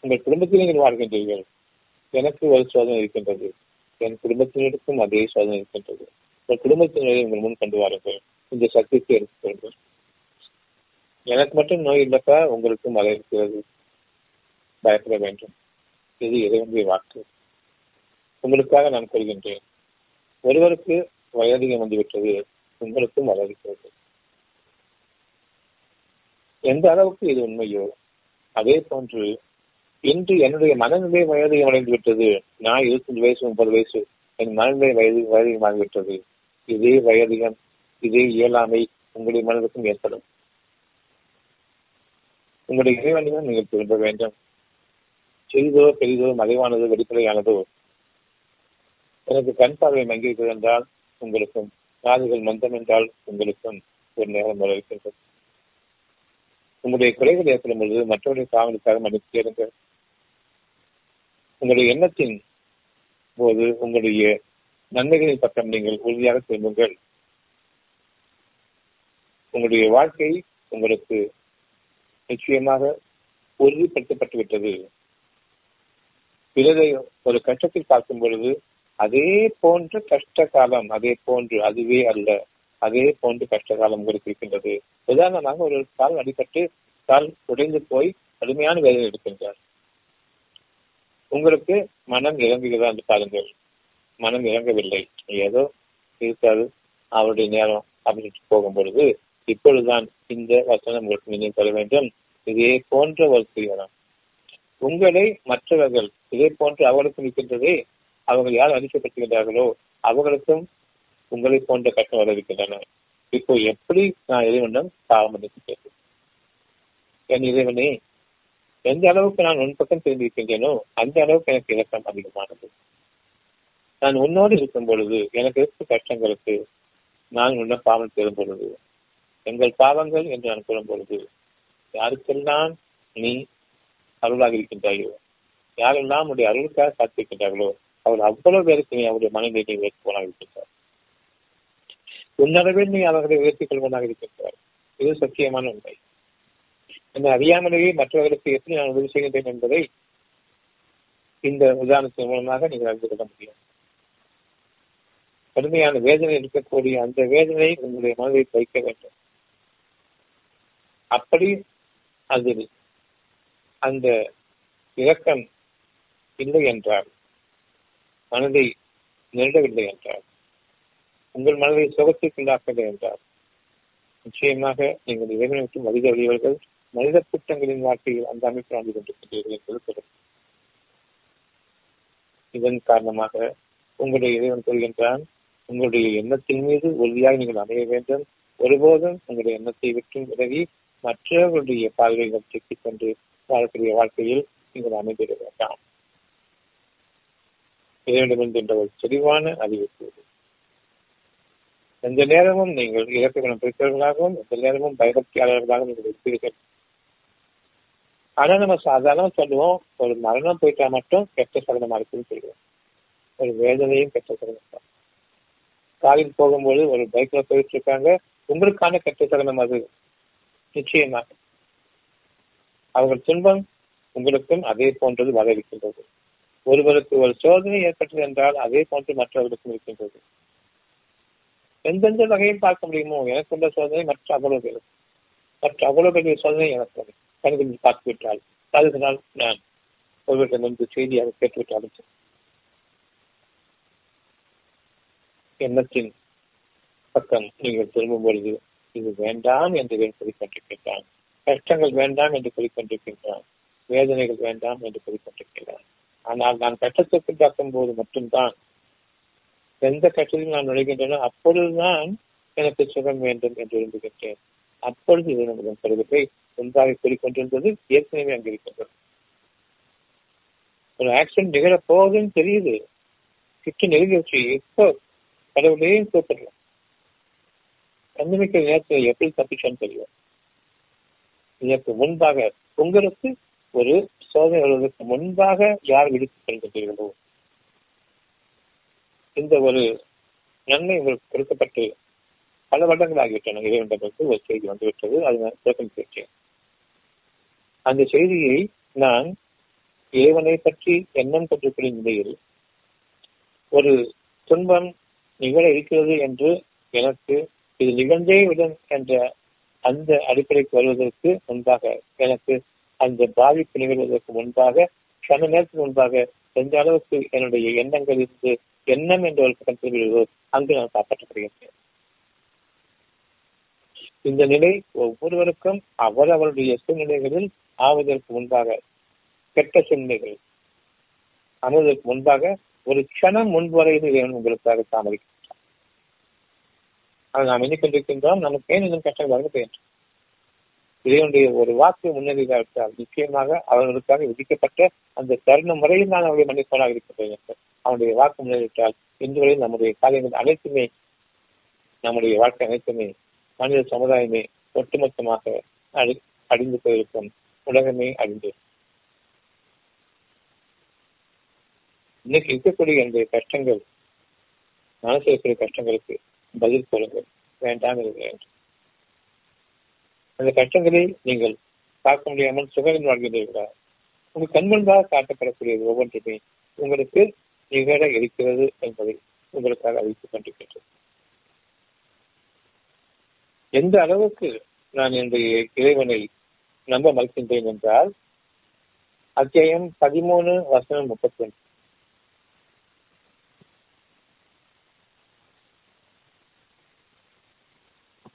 உங்கள் குடும்பத்தில் நீங்கள் வாழ்கின்றீர்கள். எனக்கு ஒரு சோதனை இருக்கின்றது. என் குடும்பத்தினருக்கும் அதே சோதனை இருக்கின்றது. என் குடும்பத்தினரை உங்கள் முன் கொண்டு வாருங்கள். இந்த சக்திக்கு எடுத்துக்கொள்வோம் எனக்கு மட்டும் நோய் இல்லப்பா உங்களுக்கும் அதை இருக்கிறது. பயப்பட வேண்டும். இது இறைவனுடைய வாக்கு. உங்களுக்காக நான் கொள்கின்றேன் ஒருவருக்கு வயதிகம் வந்துவிட்டது உங்களுக்கும் வளர்கிறது எந்த அளவுக்கு இது உண்மையோ அதே போன்று இன்று என்னுடைய மனநிலை வயது அடைந்து விட்டது. நான் இருபத்தஞ்சு வயசு முப்பது வயசு என் மனநிலை வயது வயதிகமாகிவிட்டது இதே வயதிகம் இதே இயலாமை உங்களுடைய மனதுக்கும் ஏற்படும். உங்களுடைய இறைவனையும் நீங்கள் திரும்ப வேண்டும். சிறிதோ பெரிதோ மறைவானதோ வெளிப்படையானதோ. எனக்கு கண் பார்வை மங்கியிருக்கிறது என்றால் உங்களுக்கும் காதுகள் மந்தம் என்றால் உங்களுக்கும் ஒரு நேரம் இருக்கின்றது. உங்களுடைய குறைகள் ஏற்படும் பொழுது மற்றவருடைய காவலுக்காக மன்னித்து கேளுங்கள். உங்களுடைய எண்ணத்தின் போது உங்களுடைய நன்மைகளின் பக்கம் நீங்கள் உறுதியாக திரும்புங்கள். உங்களுடைய வாழ்க்கை உங்களுக்கு நிச்சயமாக உறுதிப்படுத்தப்பட்டு விட்டது. பிறரை ஒரு கஷ்டத்தில் பார்க்கும் பொழுது அதே போன்ற கஷ்ட காலம் அதே போன்று அதுவே அல்ல அதே போன்று கஷ்ட காலம் உங்களுக்கு இருக்கின்றது. உதாரணமாக ஒரு கால் அடிபட்டு கால் உடைந்து போய் கடுமையான வேதனை எடுக்கின்றார். உங்களுக்கு மனம் இறங்குகிறதா என்று பாருங்கள். மனம் இறங்கவில்லை. ஏதோ இருக்காது. அவருடைய நேரம் அப்படின்னு போகும் பொழுது இப்பொழுதுதான் இந்த வசனம் உங்களுக்கு நீங்கள் தர வேண்டும். இதே போன்ற ஒரு துயரம் உங்களை மற்றவர்கள் இதே போன்று அவர்களுக்கும் இருக்கின்றதே அவர்கள் யார் அழிக்கப்படுகின்றார்களோ அவர்களுக்கும் உங்களை போன்ற கஷ்டம் வரவிருக்கின்றன இப்போ எப்படி நான் இறைவனிடம் பாவம் மன்னிப்பு என் இறைவனே எந்த அளவுக்கு நான் உன் பக்கம் திரும்பியிருக்கின்றேனோ அந்த அளவுக்கு எனக்கு இலக்கம் அதிகமானது. நான் உன்னோடு இருக்கும் பொழுது எனக்கு இருக்கும் கஷ்டங்களுக்கு நான் உன்ன பாவம் பெறும் பொழுது எங்கள் பாவங்கள் என்று நான் கூறும் பொழுது யாருக்கெல்லாம் நீ அருளாக இருக்கின்றாயோ யாரெல்லாம் உடைய அருளுக்காக காத்திருக்கின்றார்களோ அவர் அவ்வளவு பேருக்கு நீ அவருடைய மனநிலையை உயர்த்துவனாக இருக்கின்றார் உன்னளவில் நீ அவர்களை உயர்த்திக் கொள்வனாக இருக்கின்றார் இது சத்தியமான உண்மை. என்னை அறியாமலேயே மற்றவர்களுக்கு எப்படி நான் உதவி செய்கின்றேன் என்பதை இந்த உதாரணத்தின் மூலமாக நீங்கள் அறிந்து கொள்ள முடியும். கடுமையான வேதனை இருக்கக்கூடிய அந்த வேதனை உங்களுடைய மனதை வைக்க வேண்டும். அப்படி அதில் அந்த இரக்கம் இல்லை என்றால் மனதை நெருடவில்லை என்றால் உங்கள் மனதை சுகத்திற்குள்ளாக்கவில்லை என்றால் நிச்சயமாக நீங்கள் இறைவனை விட்டு வழிதவறியவர்கள் மனித கூட்டங்களின் வாழ்க்கையில் அந்த அமைப்பு வாழ்ந்து கொண்டிருக்கின்றீர்கள் என்பது பொருள். இதன் காரணமாக உங்களுடைய இறைவன் சொல்கின்றான் உங்களுடைய எண்ணத்தின் மீது உறுதியாக நீங்கள் அமைய வேண்டும். ஒருபோதும் உங்களுடைய எண்ணத்தை விட்டு விலகி மற்றவர்களுடைய பார்வைகள் சிக்கிக் கொண்டு வாழக்கூடிய வாழ்க்கையில் நீங்கள் அமைந்திட வேண்டாம். இறைவனிடமிருந்து என்ற ஒரு தெளிவான அறிவிப்பு. எந்த நேரமும் நீங்கள் இலக்கு குணம் பிடித்தவர்களாகவும் எந்த நேரமும் பயபக்தியாளர்களாகவும் நீங்கள் இருப்பீர்கள். ஆனா நம்ம சாதாரண சொல்லுவோம். ஒரு மரணம் போயிட்டா மட்டும் கெட்ட சகனமா இருக்குன்னு சொல்லுவோம். ஒரு வேதனையும் கெட்ட சகனம் காரில் போகும்போது ஒரு பைக்ல போயிட்டு இருக்காங்க உங்களுக்கான கெட்ட சகனம் அது. நிச்சயமாக அவர்கள் துன்பம் உங்களுக்கும் அதே போன்றது வர இருக்கின்றது. ஒருவருக்கு ஒரு சோதனை ஏற்பட்டது என்றால் அதே போன்று மற்றவர்களுக்கும் இருக்கின்றது. எந்தெந்த வகையில் பார்க்க முடியுமோ எனக்கு உள்ள சோதனை மற்ற அவ்வளவு மற்ற அவ்வளவு பெரிய சோதனை எனக்கு கண்களில் பார்த்து விட்டால் அதுனால் நான் ஒருவரிடம் வந்து செய்தியாக கேட்டுவிட்டாலும் எண்ணத்தின் பக்கம் நீங்கள் திரும்பும் பொழுது இது வேண்டாம் என்று கூறிக்கொண்டிருக்கின்றான் கஷ்டங்கள் வேண்டாம் என்று கூறிக்கொண்டிருக்கின்றான் வேதனைகள் வேண்டாம் என்று கூறிக்கொண்டிருக்கிறான் ஆனால் நான் கட்டத்திற்கு பார்க்கும் போது மட்டும்தான் எந்த கட்டத்தில் நான் நுழைகின்றனோ அப்பொழுதுதான் எனக்கு சுகம் வேண்டும் என்று விரும்புகின்றேன். அப்பொழுது இது நம்முடைய கருதுகை ஒன்றாக கூறிக்கொண்டிருந்தது ஏற்கனவே அங்கு இருக்கின்றது ஒரு ஆக்சிடென்ட் நிகழ போகுதுன்னு தெரியுது. கிட்ட நெருங்கி வச்சு எப்போ கடவுளையும் கூப்பிடலாம். சந்திமிக்கிற நேரத்தில் எப்படி தப்பிச்சோன்னு தெரியும். இதற்கு முன்பாக உங்களுக்கு ஒரு சோதனை வருவதற்கு முன்பாக யார் விடுத்துக் கொள்கின்றீர்களோ இந்த ஒரு நன்மை உங்களுக்கு கொடுக்கப்பட்டு பல வருடங்கள் ஆகிவிட்டன. இறைவனிடமிருந்து ஒரு செய்தி வந்துவிட்டது. அது நான் புறக்கணித்தேன் அந்த செய்தியை நான் இறைவனை பற்றி எண்ணம் கொண்டிருக்கிற நிலையில் ஒரு துன்பம் நிகழ இருக்கிறது என்று எனக்கு இது நிகழ்ந்தே விடும் என்ற அந்த அடிப்படைக்கு வருவதற்கு முன்பாக எனக்கு அந்த பாதிப்பு நிகழ்வதற்கு முன்பாக சம நேரத்துக்கு முன்பாக எந்த அளவுக்கு என்னுடைய எண்ணங்கள் இருந்து எண்ணம் என்ற ஒரு பக்கம் அங்கு நான் காப்பாற்றப்படுகின்றேன். இந்த நிலை ஒவ்வொருவருக்கும் அவரவருடைய சூழ்நிலைகளில் ஆவதற்கு முன்பாக கெட்ட சூழ்நிலைகள் அமைவதற்கு முன்பாக ஒரு க்ஷணம் முன்வரையில் இறைவன் உங்களுக்காக தாமதிக்கின்றார் அதை நாம் எண்ணிக்கொண்டிருக்கின்றோம் நமக்கு ஏன் இன்னும் கஷ்டம் வழங்க என்று இறைவனுடைய ஒரு வாக்கு முன்னேறிவிட்டால் நிச்சயமாக அவர்களுக்காக விதிக்கப்பட்ட அந்த தருணம் வரையில் நான் அவருடைய மன்னிப்பவனாக இருக்கின்றேன் என்று அவனுடைய வாக்கு முன்னறிவிட்டால் இன்று வரையில் நம்முடைய காரியங்கள் அனைத்துமே நம்முடைய வாழ்க்கை அனைத்துமே மனித சமுதாயமே ஒட்டுமொத்தமாக அழி அடிந்து போயிருக்கும். உலகமே அழிந்து இன்னைக்கு இருக்கக்கூடிய இந்த கஷ்டங்கள் மனசில் இருக்கிற கஷ்டங்களுக்கு பதில் சொல்லுங்கள். வேண்டாம் இருக்கிறேன் அந்த கஷ்டங்களை நீங்கள் பார்க்க முடியாமல் சுகரில் வாழ்கின்றீர்களா உங்கள் கண்முன்பாக காட்டப்படக்கூடியது ஒவ்வொன்றுமே உங்களுக்கு நிகழ இருக்கிறது என்பதை உங்களுக்காக அறிவித்துக் கொண்டிருக்கின்றது எந்த அளவுக்கு நான் என்னுடைய இறைவனை நம்ப மறுக்கின்றேன் என்றால் அத்தியாயம் பதிமூணு வசனம் முப்பத்தி ஒன்று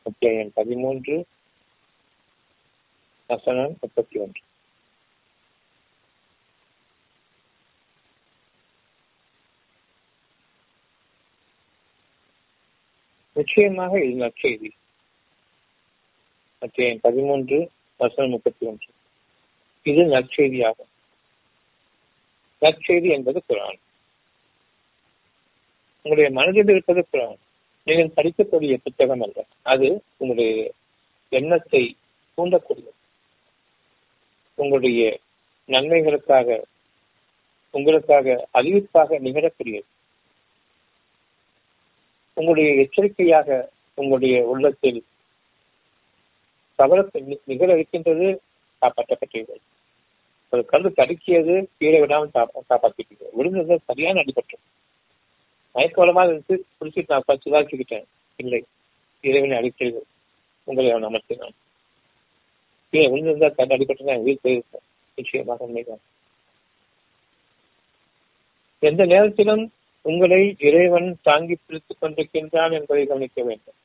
அத்தியாயம் பதிமூன்று வசனம் முப்பத்தி ஒன்று நிச்சயமாக இது நற்செய்தி. அத்தியாயம் பதிமூன்று வசனம் முப்பத்தி ஒன்று. இது நற்செய்தியாகும். நற்செய்தி என்பது குரான். உங்களுடைய மனதில் இருப்பது குரான். நீங்கள் படிக்கக்கூடிய புத்தகம் அல்ல. அது உங்களுடைய எண்ணத்தை தூண்டக்கூடியது. உங்களுடைய நன்மைகளுக்காக உங்களுக்காக அறிவிப்பாக நிகழக்கூடியது. உங்களுடைய எச்சரிக்கையாக உங்களுடைய உள்ளத்தில் தவறு நிகழ இருக்கின்றது காப்பாற்றப்பட்டீர்கள். ஒரு கல்லு தடுக்கியது கீழே விடாமல் காப்பாற்றிட்டு விழுந்தது சரியான அடிபட்டோம் மயக்கவளமாக இருந்து குடிச்சிட்டு நான் பத்து இல்லை இறைவனை அடிக்கிறது உங்களை அவன் அமர்த்தினான். கீழே விழுந்திருந்தா தன் அடிபட்டு நான் உயிர் போயிருக்கேன் நிச்சயமாக உண்மைதான். எந்த நேரத்திலும் உங்களை இறைவன் தாங்கி பிடித்துக் கொண்டிருக்கின்றான் என்பதை கவனிக்க வேண்டும்.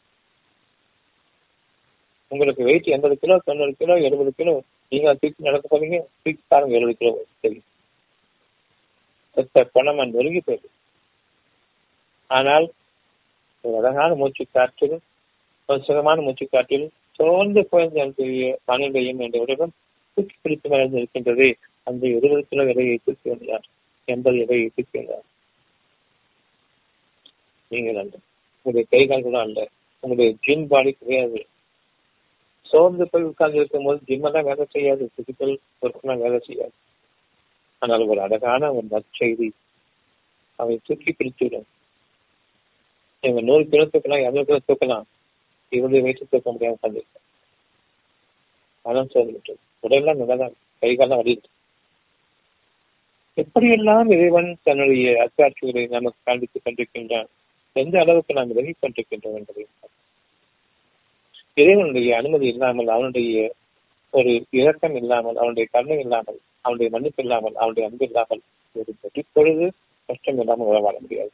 உங்களுக்கு வெயிட் எண்பது கிலோ தொண்ணூறு கிலோ எழுபது கிலோ நீங்க தூக்கி நடக்க போறீங்க தூக்கி பாருங்க எழுபது கிலோ சரி பணம் நெருங்கி போயிடுது. ஆனால் அழகான மூச்சு காற்றில் ஒரு சுகமான மூச்சு காற்றில் சோர்ந்து போயிருந்த மனிதையும் என்ற உடலும் தூக்கி பிடித்து மறைந்து இருக்கின்றது. அந்த இருபது கிலோ எடையை தூக்கி வந்தார். எண்பது எடையை தூக்கி வந்தார். நீங்கள் அல்ல உங்களுடைய கை கூட அல்ல. உங்களுடைய ஜீன் பாடி கிடையாது. சோர்ந்து போய் உட்கார்ந்து இருக்கும் போது ஜிம்மெல்லாம் வேலை செய்யாது பிசிக்கல் ஒர்க்லாம் வேலை செய்யாது. ஆனால் ஒரு அழகான ஒரு நற்செய்தி. அவை தூக்கி பிடித்துவிடும். நீங்க நூறு கிலோ தூக்கலாம் இரநூறு கிலோ தூக்கலாம். இவருடைய வயிற்று தூக்க முடியாமல் உட்கார்ந்துருக்கேன். மனம் சோர்ந்துட்டு உடல்லாம் நல்லதான் கை காலம் எப்படியெல்லாம் இறைவன் தன்னுடைய அத்தாட்சிகளை நமக்கு காண்பித்துக் கொண்டிருக்கின்றான்? எந்த அளவுக்கு நாம் விலகிக் கொண்டிருக்கின்றோம் என்பதை இறைவனுடைய அனுமதி இல்லாமல் அவனுடைய ஒரு இரக்கம் இல்லாமல் அவனுடைய கருணை இல்லாமல் அவனுடைய மன்னிப்பு இல்லாமல் அவனுடைய அன்பு இல்லாமல் ஒரு பொழுது கஷ்டம் இல்லாமல் உறவாட முடியாது.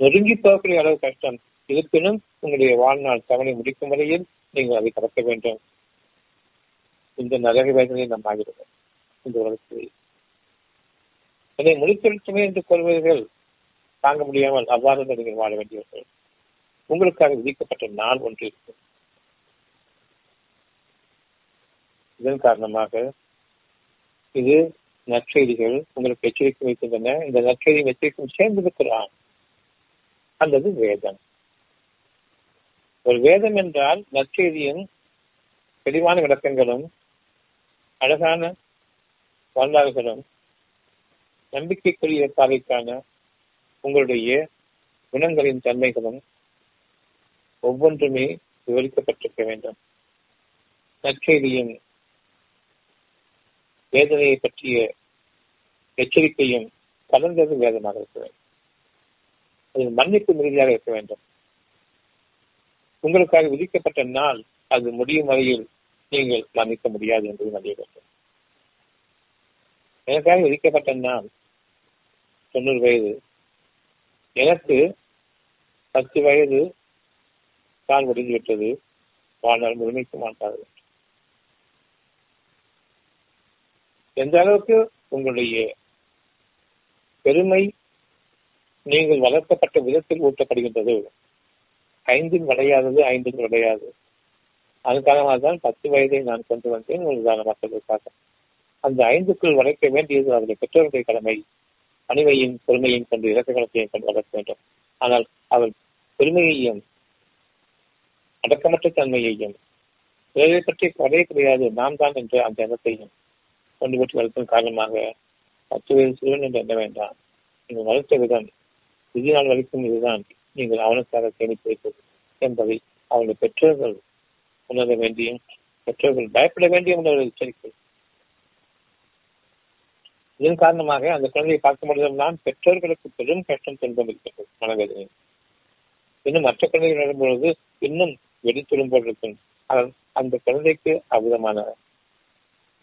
நொறுங்கி போகக்கூடிய அளவு கஷ்டம். இருப்பினும் உங்களுடைய வாழ்நாள் தவணை முடிக்கும் வரையில் நீங்கள் அதை கடக்க வேண்டும். இந்த நரக வேதனை நம் ஆகிறது இந்த உலகத்தில். என்னை முடித்திருக்குமே என்று கொள்வீர்கள். தாங்க முடியாமல் அவ்வாறு நீங்கள் வாழ வேண்டியவர்கள். உங்களுக்காக விதிக்கப்பட்ட நாள் ஒன்று இருக்கும். இதன் காரணமாக இது நற்செய்திகள் உங்களுக்கு எச்சரிக்கை வைக்கின்றன. இந்த நற்செய்தி எச்சரிக்கை சேர்ந்திருக்கிறான் அல்லது வேதம். ஒரு வேதம் என்றால் நற்செய்தியும் தெளிவான விளக்கங்களும் அழகான வரலாறுகளும் நம்பிக்கைக்குரிய பாதைக்கான உங்களுடைய குணங்களின் தன்மைகளும் ஒவ்வொன்றுமே விவரிக்கப்பட்டிருக்க வேண்டும். நற்செய்தியின் வேதனையை பற்றிய எச்சரிக்கையும் கலந்தது வேதமாக இருக்க வேண்டும். அதில் மன்னிப்பு மிகுதியாக இருக்க வேண்டும். உங்களுக்காக விதிக்கப்பட்ட நாள் அது முடியும் வரையில் நீங்கள் மன்னிக்க முடியாது என்பது அறிய வேண்டும் எனக்காக விதிக்கப்பட்ட நாள் தொண்ணூறு வயது. எனக்கு பத்து வயது. கால் முடிந்து விட்டது. வாழ்நாள் முழுமைக்கு மாட்டார்கள் எந்த அளவுக்கு உங்களுடைய பெருமை நீங்கள் வளர்க்கப்பட்ட விதத்தில் ஊட்டப்படுகின்றது? ஐந்தில் விளையாதது ஐந்தில் விளையாது. அதுக்காக தான் பத்து வயதை நான் கொண்டு வந்தேன் ஒரு உதாரணமாக அந்த ஐந்துக்குள் வளர்க்க வேண்டியது அவருடைய பெற்றோருடைய கடமை. பணிவையும் பெருமையும் கொண்டு இலக்கணத்தையும் கொண்டு வளர்க்க வேண்டும். ஆனால் அவள் பெருமையையும் அடக்கமற்ற தன்மையையும் பிறரை பற்றி கவலையே கிடையாது. நாம் தான் என்ற அந்த இடத்தையும் கொண்டு போட்டு வளர்க்கும் காரணமாக பத்து வயது சிறுவன் என்று எண்ண வேண்டாம். நீங்கள் வளர்த்த விதம் இது நாள் வரைக்கும் இதுதான். நீங்கள் அவனுக்காக சேமித்து வைப்பது என்பதை அவனுடைய பெற்றோர்கள் உணர வேண்டியும் பெற்றோர்கள் பயப்பட வேண்டிய உணர்வு எச்சரிக்கை. இதன் காரணமாக அந்த குழந்தையை பார்க்கும் பொழுதெல்லாம் பெற்றோர்களுக்கு பெரும் கஷ்டம் துன்பம் இருக்கிறது மனவேதனை. இன்னும் மற்ற குழந்தைகள் நடும்பொழுது இன்னும் வெடித்துடும் போல் இருக்கும். அந்த குழந்தைக்கு அவ்விதமான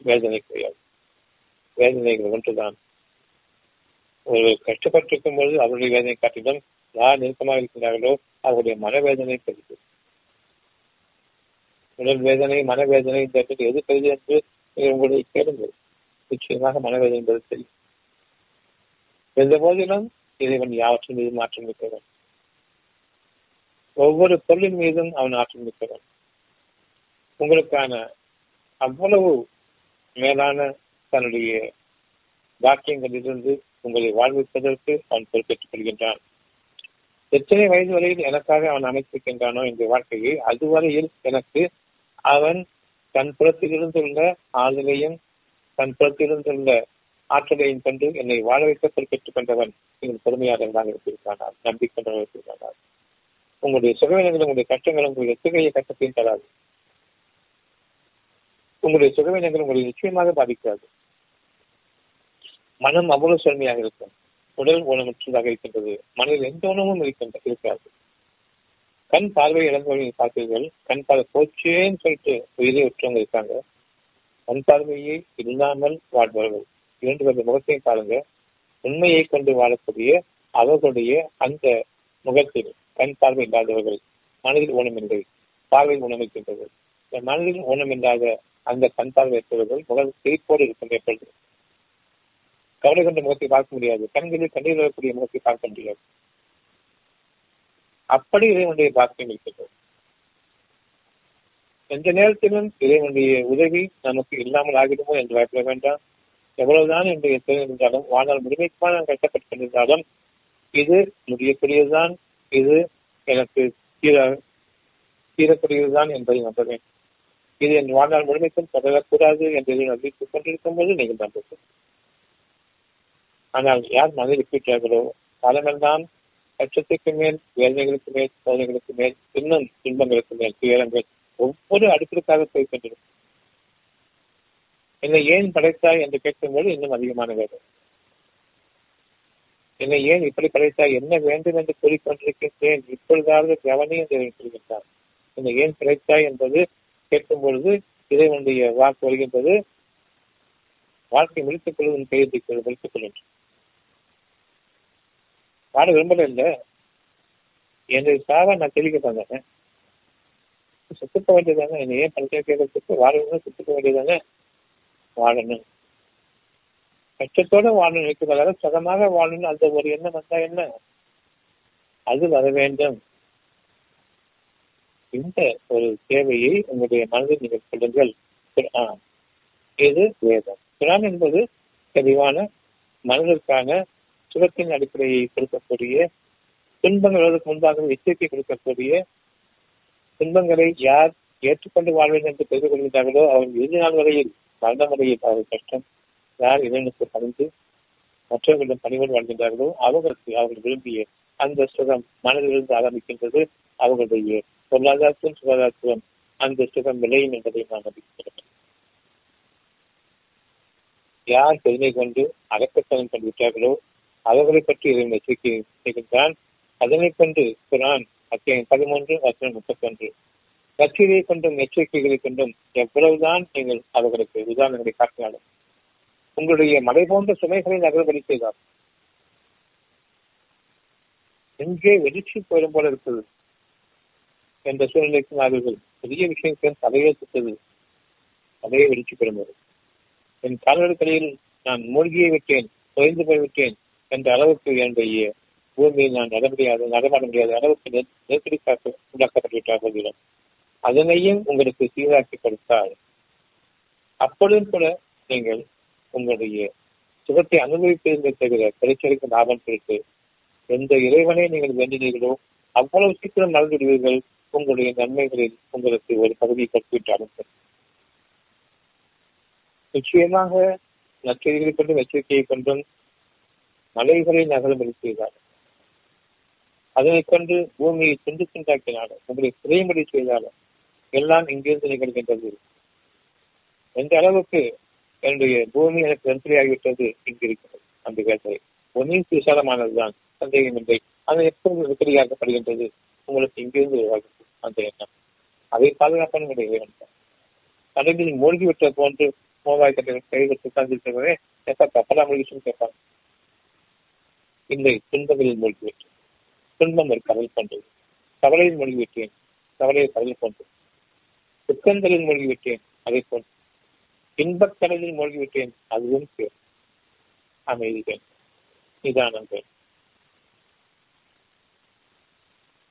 வேதனை வேதனைகள் ஒன்றுதான். ஒரு கஷ்டப்பட்டிருக்கும் பொழுது அவருடைய வேதனை காட்டிலும் யார் நெருக்கமாக இருக்கிறார்களோ அவருடைய மனவேதனை பெருது. உடல் வேதனை மனவேதனை இந்த இடத்துக்கு எது பெரிது என்று உங்களை கேளுங்கள். நிச்சயமாக மனவேதனை என்பது தெரியும் எந்த போதிலும் இறைவன் யாவற்றின் மீது மாற்றம் மிக்கவன். ஒவ்வொரு பொருளின் மீதும் அவன் ஆற்றல் மிக்கவன். உங்களுக்கான அவ்வளவு மேலான தன்னுடைய வாக்கியங்களிலிருந்து உங்களை வாழ்விப்பதற்கு அவன் பொறுப்பேற்றுக் கொள்கின்றான் எத்தனை வயது வரையில் எனக்காக அவன் அமைத்திருக்கின்றானோ இந்த வாழ்க்கையை அதுவரையில் எனக்கு அவன் தன் புறத்திலிருந்துள்ள ஆதலையும் தன் புறத்திலிருந்துள்ள ஆற்றலையும் கொண்டு என்னை வாழ வைக்க பொறுப்பேற்றுக் கொண்டவன் நீங்கள் பொறுமையாளர்களாக இருந்திருக்கிறார் நம்பிக்கொண்டவர்கள் இருந்திருக்கிறார் உங்களுடைய சுகவீனங்களும் உங்களுடைய கஷ்டங்களும் உங்களுடைய எத்தகைய கஷ்டத்தையும் தராது. உங்களுடைய சுகவீனங்கள் உங்களை நிச்சயமாக பாதிக்காது. மனம் அவ்வளவு செழுமையாக இருக்கும். உடல் ஊனமற்றதாக இருக்கின்றது. மனதில் எந்த உணவும் இருக்கின்ற இருக்காது. கண் பார்வை இழந்தவர்கள் பார்த்தீர்கள். கண் பார்வை போச்சேன்னு சொல்லிட்டு உயிரை உற்றவங்க இருக்காங்க. கண் பார்வையே இல்லாமல் வாழ்பவர்கள். இரண்டு பேருடைய முகத்தையும் பாருங்க. உண்மையை கொண்டு வாழக்கூடிய அவர்களுடைய அந்த முகத்தில் கண் பார்வை இல்லாதவர்கள். மனதில் ஊனமில்லை. பார்வை ஊனமிருக்கின்றது மனதில் ஊனமில்லாத அந்த கண் பார்வை இருப்பவர்கள் முக செழிப்போடு இருக்கும் எப்பொழுது கவலை கொண்ட முகத்தை பார்க்க முடியாது. கண்களில் கண்ணீர் வரக்கூடிய முகத்தை பார்க்க முடியாது. அப்படி இறைவனுடைய பாக்கியம் இருக்கிறது எந்த நேரத்திலும் இறைவனுடைய உதவி நமக்கு இல்லாமல் ஆகிடுமோ என்று பயப்பட வேண்டாம். எவ்வளவுதான் என்னுடைய திறன் இருந்தாலும் வாழ்நாள் முழுமைக்காக நான் கஷ்டப்பட்டு கொண்டிருந்தாலும் இது முடியக்கூடியதுதான். இது எனக்கு தீர தீரக்கூடியதுதான் என்பதை நம்ப வேண்டும். இது என் வாழ்நாள் முழுமைக்கும் தொடரக்கூடாது என்று நம்பிக்கை கொண்டிருக்கும் போது நீங்கள் நம்புங்கள் ஆனால் யார் மனதில் இருக்கின்றார்களோ காலமெல்லாம் லட்சத்துக்கு மேல் வேதனைகளுக்கு மேல் சோதனைகளுக்கு மேல் இன்னும் துன்பங்களுக்கு மேல் துயரங்கள் ஒவ்வொரு அடுப்பிற்காக போய் கொண்டிருக்கும். என்னை ஏன் படைத்தாய் என்று கேட்கும்போது இன்னும் அதிகமான வேதனை. என்னை ஏன் இப்படி படைத்தாய்? என்ன வேண்டும் என்று கூறிக்கொண்டிருக்கின்றேன்? இப்பொழுதாவது கவனி என்று சொல்கின்றார். என்னை ஏன் படைத்தாய் என்பது கேட்கும் பொழுது இறைவனுடைய வாக்கு வருகின்றது. வாழ்க்கை முடித்துக் கொள்வதன் கையெழுத்திக் முடித்துக் கொள்கின்ற வாட விரும்பல இல்ல. என்னுடைய சாவா நான் தெளிக்க தாங்க சுத்துக்க வேண்டியதாங்க என்னை ஏன் பஞ்சம் கேட்கறதுக்கு வாழணும் சுத்துக்க வேண்டியதாங்க வாழணும். கஷ்டத்தோட வாழணும். இருக்கிறதாக சகமாக வாழணும். அந்த ஒரு எண்ணம் வந்தா என்ன? அது வர வேண்டும். இந்த ஒரு தேவையை உங்களுடைய மனதில் நீங்கள் சொல்லுங்கள். குரான் இது வேதம். குரான் என்பது தெளிவான மனதிற்கான சுகத்தின் அடிப்படையை கொடுக்கக்கூடிய துன்பங்கள் வருவதற்கு முன்பாக எச்சரிக்கை கொடுக்கக்கூடிய துன்பங்களை யார் ஏற்றுக்கொண்டு வாழ்வேன் என்று தெரிந்து கொள்கின்றார்களோ அவர்கள் இறுதி நாள் வரையில் மரண முறையில் அவர்கள் கஷ்டம் யார் இறைவனுக்கு பணிந்து மற்றவர்களிடம் பணிவோடு வாழ்கின்றார்களோ அவர்களுக்கு அவர்கள் விரும்பிய அந்த சுகம் மனதிலிருந்து ஆரம்பிக்கின்றது அவர்களுடைய பொருளாதாரத்திலும் சுகாதாரத்திலும் அந்த சுகம் விளையும் என்பதை நான் நம்பிக்கிறேன் யார் பெருமை கொண்டு அடக்கத்தனம் கண்டுவிட்டார்களோ அவர்களை பற்றி இறைவன் எச்சரிக்கை அதனை கொண்டு குரான் அத்தியம் பதிமூன்று வசனம் முப்பத்தொன்று. கட்சியை கொண்டும் எச்சரிக்கைகளை கொண்டும் எவ்வளவுதான் நீங்கள் அவர்களுக்கு உதாரணங்களை காட்டினாலும் உங்களுடைய மலை போன்ற சுமைகளை நகர்வழி செய்தார் எங்கே வெளிச்சி போயிடும் போல இருக்கிறது. என்ற சூழ்நிலைக்கு அவர்கள் பெரிய விஷயங்கள் தலையே சுட்டது தலையை வெடிச்சு பெறும்போது என் கால்நடைகளில் நான் மூழ்கியை விட்டேன் தொய்ந்து போய்விட்டேன் என்ற அளவுக்கு என்னுடைய பூமியில் நான் நட முடியாது நடமாட முடியாத அளவுக்கு நெருக்கடி உண்டாக்கப்பட்டுவிட்டார்கள் அதனையும் உங்களுக்கு சீராக்கி கொடுத்தால் அப்பொழுதும் கூட நீங்கள் உங்களுடைய சுகத்தை அனுபவிப்பதை தவிர கிடைச்சடிக்கும் லாபம் குறித்து எந்த இறைவனை நீங்கள் வேண்டினீர்களோ அவ்வளவு சீக்கிரம் நடந்துவிடுவீர்கள் உங்களுடைய நன்மைகளில் உங்களுக்கு ஒரு பகுதியை கற்பிட்டாலும் நிச்சயமாக நச்செய்திகளை கொண்டும் எச்சரிக்கையை கொண்டும் மலைகளை நகரம் செய்தார் அதனைக் கொண்டு பூமியை துண்டு துண்டாக்கினாலும் உங்களை குறையும்படி செய்தாலும் எல்லாம் இங்கிருந்து நிகழ்கின்றது. எந்த அளவுக்கு என்னுடைய பூமி எனக்கு நன்றியாகிவிட்டது இங்கு அந்த வேட்டை பூமி விசாலமானதுதான். சந்தேகம் இல்லை அது எப்போது விபரியாக்கப்படுகின்றது உங்களுக்கு இங்கிருந்து அந்த எண்ணம் அதை பாதுகாப்பான முடிவு கடலில் மூழ்கிவிட்ட போன்று மோபாய் கட்டளை கைகள் உட்கார்ந்திருக்கிறவரே எப்ப கப்பலா மூழ்கிச்சுன்னு கேட்பாங்க. இல்லை துன்பங்களில் மூழ்கிவிட்டேன் துன்பம் ஒரு கடல் போன்றது. கவலையில் மூழ்கிவிட்டேன் கவலையை கடல் போன்றது. துக்கங்களில் மூழ்கிவிட்டேன் அதை போன்று. இன்பக் கடலில் மூழ்கிவிட்டேன் அதுவும் பேர். அமைதிகள் நிதானங்கள்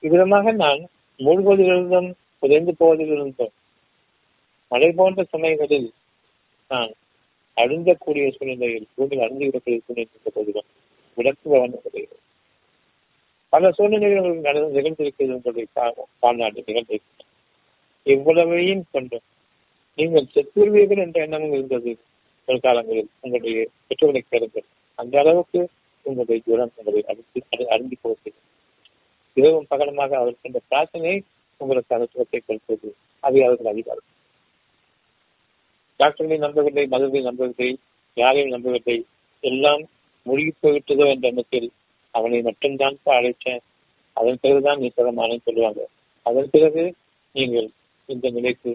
இவ்விதமாக நான் மூழ்குவதிலிருந்தும் புதைந்து போவதிலிருந்தும் மழை போன்ற சமயங்களில் நான் அழுந்தக்கூடிய சூழ்நிலையில் பூமியில் அழுந்து விடக்கூடிய சூழ்நிலை போதிலும் விளக்குபவன் உதவுகிறது பல சூழ்நிலைகள் நடந்து நிகழ்ந்திருக்கிறது உங்களுடைய வாழ்நாடு நிகழ்ந்திருக்கிறது. இவ்வளவையும் கொண்டும் நீங்கள் செத்துருவீர்கள் என்ற எண்ணமும் இருந்தது ஒரு காலங்களில் உங்களுடைய பெற்றோர்களை கேளுங்கள். அந்த அளவுக்கு உங்களுடைய ஜுரம் உங்களை அடித்து அருந்தி போகிறது. இரவும் பகலமாக அவர் இந்த பிரார்த்தனை உங்களுக்கு அனுத்துவத்தை கொடுத்தது. அது அவர்கள் அதிகாரம். டாக்டர்களை நம்பவில்லை மதுவை நம்பவில்லை யாரையும் நம்பவில்லை. எல்லாம் முழுகி போய்விட்டதோ என்ற எண்ணத்தில் அவனை மட்டும்தான் அழைத்தேன். அதன் பிறகுதான் நீ தரமான சொல்லுவாங்க. அதன் பிறகு நீங்கள் இந்த நிலைக்கு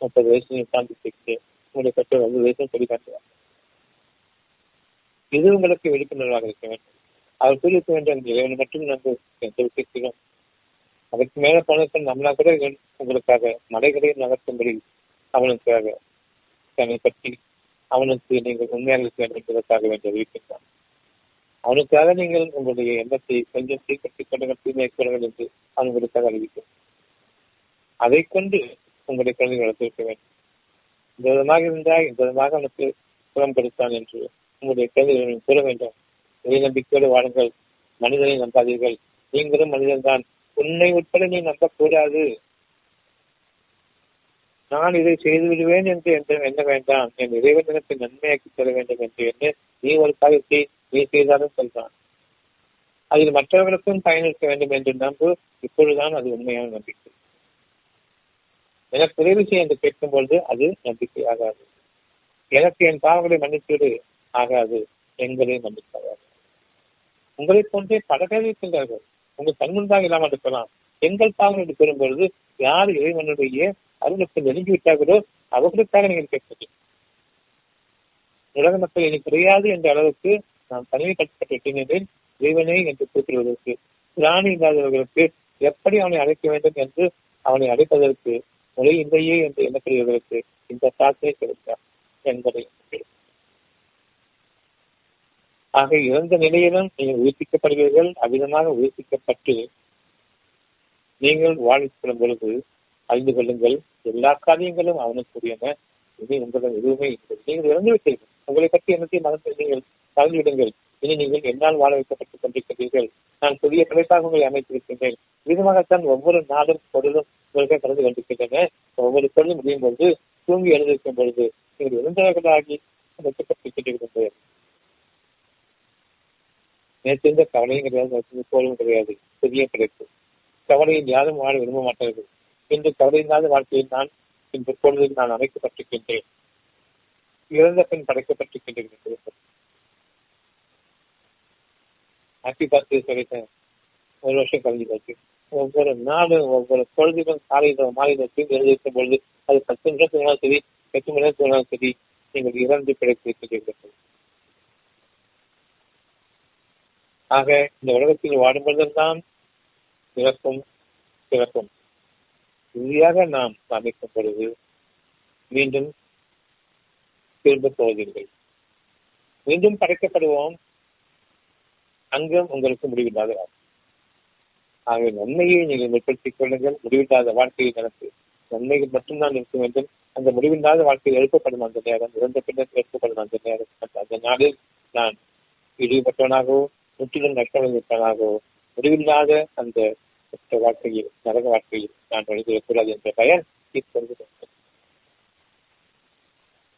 முப்பது வயசு தாண்டி சேர்த்து உங்களுடைய பெற்றோர் வந்து வயசும் சொல்லி காட்டுவாங்க இது உங்களுக்கு விழிப்புணர்வாக இருக்க வேண்டும். அவர் கூறியிருக்க வேண்டும் இறைவனை மட்டும் நாங்கள் எந்த அதற்கு மேல பணத்தை நம்மளா கூட உங்களுக்காக மலைகளை நகர்த்தும்படி அவனுக்காக தன்னை பற்றி அவனுக்கு நீங்கள் உண்மையாக இருக்க வேண்டும் என்பதற்காக வேண்டிய அறிவிக்கின்றான். அவனுக்காக நீங்கள் உங்களுடைய எண்ணத்தை கொஞ்சம் சீக்கிரத்தை கொண்டு தூய்மை கொள்ளுங்கள் என்று அவன் உங்களுக்காக அறிவிக்கும். அதை கொண்டு உங்களுடைய குழந்தைகள் வளர்த்திருக்க வேண்டும். இந்த விதமாக இருந்தால் இந்த விதமாக அவனுக்கு புறம் கொடுத்தான் என்று உங்களுடைய குழந்தைகள் கூற வேண்டும். இறை நம்பிக்கையோடு வாழுங்கள். மனிதனை நம்பாதீர்கள். நீங்களும் மனிதன் தான் உன்னை உட்பட நீ நம்பக்கூடாது. நான் இதை செய்து விடுவேன் என்று எண்ண வேண்டாம். என் இறைவன் எனக்கு நன்மையாக்கி தர வேண்டும் என்று எண்ண நீ ஒரு காரியத்தை நீ செய்தாலும் சொல்றான் அதில் மற்றவர்களுக்கும் பயனளிக்க வேண்டும் என்று நம்பு. இப்பொழுதுதான் அது உண்மையான நம்பிக்கை. எனக்கு உதவி செய்ய என்று கேட்கும் பொழுது அது நம்பிக்கை ஆகாது. எனக்கு என் பாவங்களை மன்னித்துவிடு. ஆகாது. எங்களை நம்பிக்கையாகாது உங்களை போன்றே பல பேர் இருக்கின்றார்கள் உங்கள் கண்முன்பாக இல்லாமல் இருக்கலாம். எங்கள் பாவம் என்று கூறும்பொழுது யார் இறைவனுடைய அருளுக்கு நெருங்கி விட்டார்களோ அவர்களுக்காக நீங்கள் கேட்பது உலக மக்கள் இனி கிடையாது என்ற அளவுக்கு நான் தனிமைப்படுத்தப்பட்டிருக்கின்றேன் இறைவனே என்று குறிப்பிடுவதற்கு பிராணி இல்லாதவர்களுக்கு எப்படி அவனை அழைக்க வேண்டும் என்று அவனை அழைப்பதற்கு முறை இல்லையே என்று எண்ணப்படுகிறவர்களுக்கு இந்த பிரார்த்தனை கிடைத்தார் என்பதை ஆக இறந்த நிலையிலும் நீங்கள் உயிர்ப்பிக்கப்படுவீர்கள் அவ்விதமாக உயிர்ப்பிக்கப்பட்டு நீங்கள் வாழ்விக்கப்படும் பொழுது அறிந்து கொள்ளுங்கள் எல்லா காரியங்களும் அவனுக்குரியன. இனி உங்களிடம் எதுவுமே இல்லை. நீங்கள் இறந்துவிட்டீர்கள் உங்களை பற்றி என்னத்தையும் மறந்து நீங்கள் தகுந்துவிடுங்கள் இனி நீங்கள் என்னால் வாழ வைக்கப்பட்டுக் கொண்டிருக்கிறீர்கள். நான் புதிய படைப்பாக உங்களை அமைத்திருக்கின்றேன். விதமாகத்தான் ஒவ்வொரு நாளும் பொருளும் உங்களுக்கு கலந்து கொண்டிருக்கின்றன. ஒவ்வொரு பொருளும் முடியும் பொழுது தூங்கி எழுதியிருக்கும் பொழுது நீங்கள் இறந்தவர்களாகி வைக்கப்பட்டிருக்கின்றீர்கள். நேற்றிருந்த கவலையும் கிடையாது போலும் கிடையாது. புதிய கிடைப்பு. கவலையில் யாரும் வாழ விரும்ப மாட்டார்கள். இன்று கவலை இல்லாத வாழ்க்கையில் நான் இன்று பொழுதில் நான் அமைக்கப்பட்டிருக்கின்றேன். இறந்த பின் படைக்கப்பட்டிருக்கின்றேன் ஹாப்பி பர்த்டே சொல்லிட்டேன். ஒரு வருஷம் கழிஞ்சு போச்சு ஒவ்வொரு நாளும் ஒவ்வொரு பொழுதிலும் காலையில மாலையில தூங்கி எழுதியிருக்கும் பொழுது அது பத்து நிமிஷம் தூங்கினாலும் சரி எட்டு மணி நேரம் தூங்கினாலும் சரி நீங்கள் இறந்து பிழைத்திருக்கிறீர்கள் ஆக இந்த உலகத்தில் வாடும்பொழுதெல்லாம் இறக்கும் பிறக்கும் இறுதியாக நாம் அமைக்கும் பொழுது மீண்டும் திரும்ப போவதில்லை. மீண்டும் படைக்கப்படுவோம். அங்கும் உங்களுக்கு முடிவில்லாத ஆகவே நன்மையை நீங்கள் முற்படுத்திக் கொள்ளுங்கள். முடிவில்லாத வாழ்க்கையை நடத்து. நன்மைகள் மட்டும்தான் இருக்க வேண்டும். அந்த முடிவில்லாத வாழ்க்கையில் எழுப்பப்படும் அந்த நேரம். இறந்த பின்னர் எழுப்பப்படும் அந்த நேரம். அந்த நாளில் நான் இழிவுபட்டவனாகவோ முற்றிலும் நஷ்டமடைந்தவனாகவோ முடிவில்லாத அந்த வாழ்க்கையில் நரக வாழ்க்கையில் நான் எழுதிவிடக்கூடாது என்ற பயன் இப்பொழுது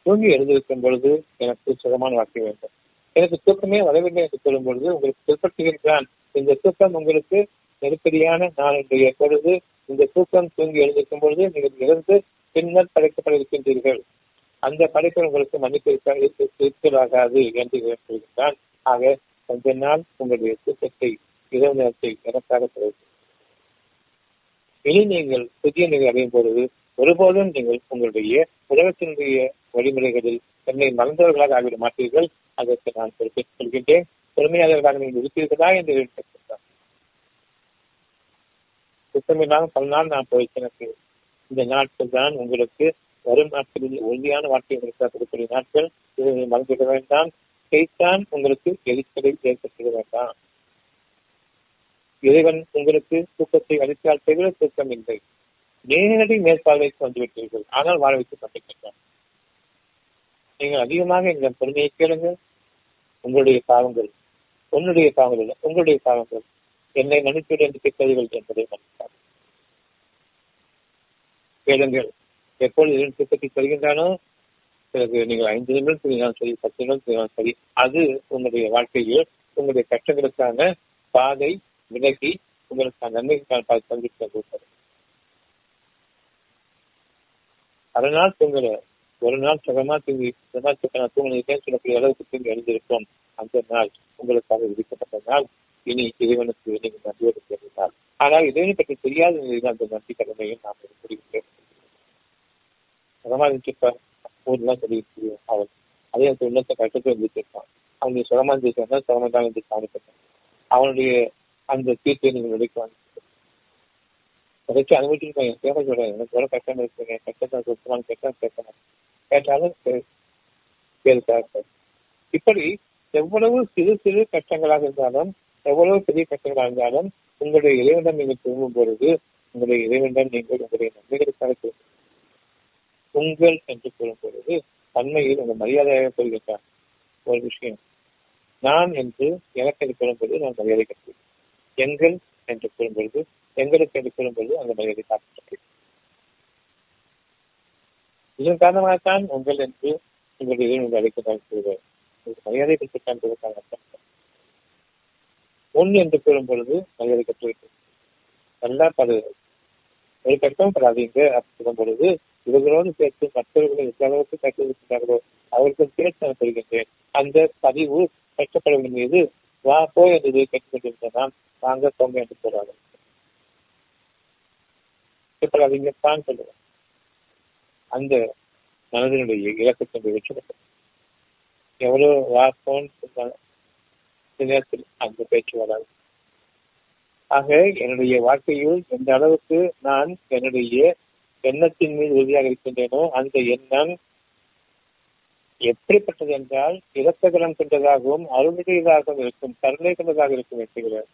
தூங்கி எழுந்திருக்கும் பொழுது எனக்கு சுகமான வாழ்க்கை வேண்டும். எனக்கு தூக்கமே வரவில்லை என்று சொல்லும் பொழுது உங்களுக்கு பிற்படுத்துகின்றான் இந்த தூக்கம் உங்களுக்கு நெருக்கடியான நாளுடைய பொழுது இந்த தூக்கம் தூங்கி எழுந்திருக்கும் பொழுது நீங்கள் இருந்து பின்னர் படைக்கப்பட இருக்கின்றீர்கள். அந்த படைப்பு உங்களுக்கு மன்னிப்பு இருக்காது என்று சொல்கின்றான். ஆக கொஞ்ச நாள் உங்களுடைய தூக்கத்தை இரவு நேரத்தை எனக்காக செலவு இனி நீங்கள் புதிய நிலை அடையும் பொழுது ஒருபோதும் நீங்கள் உங்களுடைய உலகத்தினுடைய வழிமுறைகளில் என்னை மறந்தவர்களாக ஆகிவிட மாட்டீர்கள். அதற்கு நான் பொறுப்பேற்றுக் கொள்கின்றேன் பொறுமையாளர்களாக நீங்கள் இருப்பீர்களா என்று கேட்கின்றார் சுத்தமில்லாமல் பல நாள் நான் போய்க்கிறேன் எனக்கு இந்த நாட்கள் தான் உங்களுக்கு வரும் நாட்களில் உறுதியான வாழ்க்கை உங்களுக்கு கொடுக்கக்கூடிய நாட்கள். இதை மறந்துவிட வேண்டாம். செய்தான் உங்களுக்கு எரிச்சலை ஏற்படுத்த வேண்டாம். இறைவன் உங்களுக்கு தூக்கத்தை அளித்தால் தவிர தூக்கம் இல்லை. நேரடி மேற்பார்வைக்கு வந்துவிட்டீர்கள். ஆனால் வாழ வைத்துக் கொண்டிருக்கின்றான் நீங்கள் அதிகமாக இந்த பொறுமையை கேளுங்கள். உங்களுடைய பாவங்கள் உன்னுடைய பாவங்கள் இல்லை உங்களுடைய பாவங்கள் என்னை மன்னித்துவிட என்று கேட்கிறீர்கள் என்பதை மன்னித்தார் கேளுங்கள். எப்பொழுது தூக்கத்தை தருகின்றானோ பிறகு நீங்கள் ஐந்து நிமிடம் தூங்கினாலும் சரி பத்து நிமிடம் தூங்கினாலும் சரி அது உங்களுடைய வாழ்க்கையில் உங்களுடைய கஷ்டங்களுக்கான பாதை விலகி உங்களுக்கு நன்மைக்கான பாதை தந்துட்டு கொடுத்தது நாள் உங்களை ஒரு நாள் சுகமா தூங்கி சுகமா தூங்கினேன் சொல்லக்கூடிய அளவுக்கு தூங்கி எழுந்திருக்கும் அந்த நாள் உங்களுக்காக விதிக்கப்பட்ட நாள். இனி இறைவனுக்கு நீங்கள் நன்றியோடு தெரிந்தால் ஆனால் இறைவனை பற்றி தெரியாத நிலையில் அந்த நன்றி கடமையும் நாம் முடிவு சுகமா இருந்துச்சுப்பா. ஊர்லாம் சொல்லிட்டு அவன் அதே அந்த உள்ளத்தை கட்டத்தை வந்துட்டு இருப்பான் அவனுடைய சுகமா இருந்துச்சு சுகமா தான் வந்து அவனுடைய அந்த தீர்ப்பை நீங்கள் விடைக்கு வச்சு அனுபவிச்சிருக்கேன் என் பேரை சொல்றேன். எனக்கு எவ்வளவு கஷ்டம் இருக்குங்க கஷ்டத்தை சுத்தமாக கேட்கலாம் கேட்கணும். கேட்டாலும் கேள்வி இப்படி எவ்வளவு சிறு சிறு கஷ்டங்களாக இருந்தாலும் எவ்வளவு பெரிய கஷ்டங்களாக இருந்தாலும் உங்களுடைய இறைவனிடம் நீங்கள் திரும்பும் பொழுது உங்களுடைய இறைவனிடம் நீங்கள் உங்களுடைய நன்மைகளுக்காக திரும்ப உங்கள் என்று கூறும் பொழுது தன்மையில் உங்கள் மரியாதையாக கொள்கின்றார் ஒரு விஷயம். நான் என்று எனக்கு என்று கூறும்போது நான் மரியாதை கற்றுவேன் எங்கள் என்று கூறும் பொழுது எங்களுக்கு என்று கூறும்போது அந்த மரியாதை காக்கப்பட்டது இதன் காரணமாகத்தான் உங்கள் என்று உங்களுடைய இறைவன் அழைக்கிறார் கூறுவார். மரியாதை பெற்றுத்தான் கொடுத்தாங்க ஒன்று என்று கூறும் பொழுது மரியாதை கற்றுவிட்டது நல்லா படுகிறது ஒரு கஷ்டம் படாதீங்க அப்படி சொல்லும் பொழுது இவர்களோடு சேர்த்து மற்றவர்களை எந்த அளவுக்கு கற்றுவிட்டார்களோ அவர்களுக்கு சேர்த்து நான் சொல்கின்றேன். அந்த பதிவு கஷ்டப்படுவதன் மீது வா போ என்று கேட்டுக்கொண்டிருந்த நாம் வாங்க போங்க என்று சொல்றாங்க இப்ப அவங்க தான் சொல்லுவேன். அந்த மனதினுடைய இலக்கத்தினுடைய வெற்றி எவ்வளவு வா போன்னு நேரத்தில் அந்த பேச்சு வராது. ஆக என்னுடைய வாழ்க்கையில் எந்த அளவுக்கு நான் என்னுடைய எண்ணத்தின் மீது உறுதியாக இருக்கின்றேனோ அந்த எண்ணம் எப்படிப்பட்டது என்றால் இரத்தகலம் கொண்டதாகவும் அருள்மிகையாகவும் இருக்கும் கருணை கொண்டதாக இருக்கும் வெற்றிகிறார்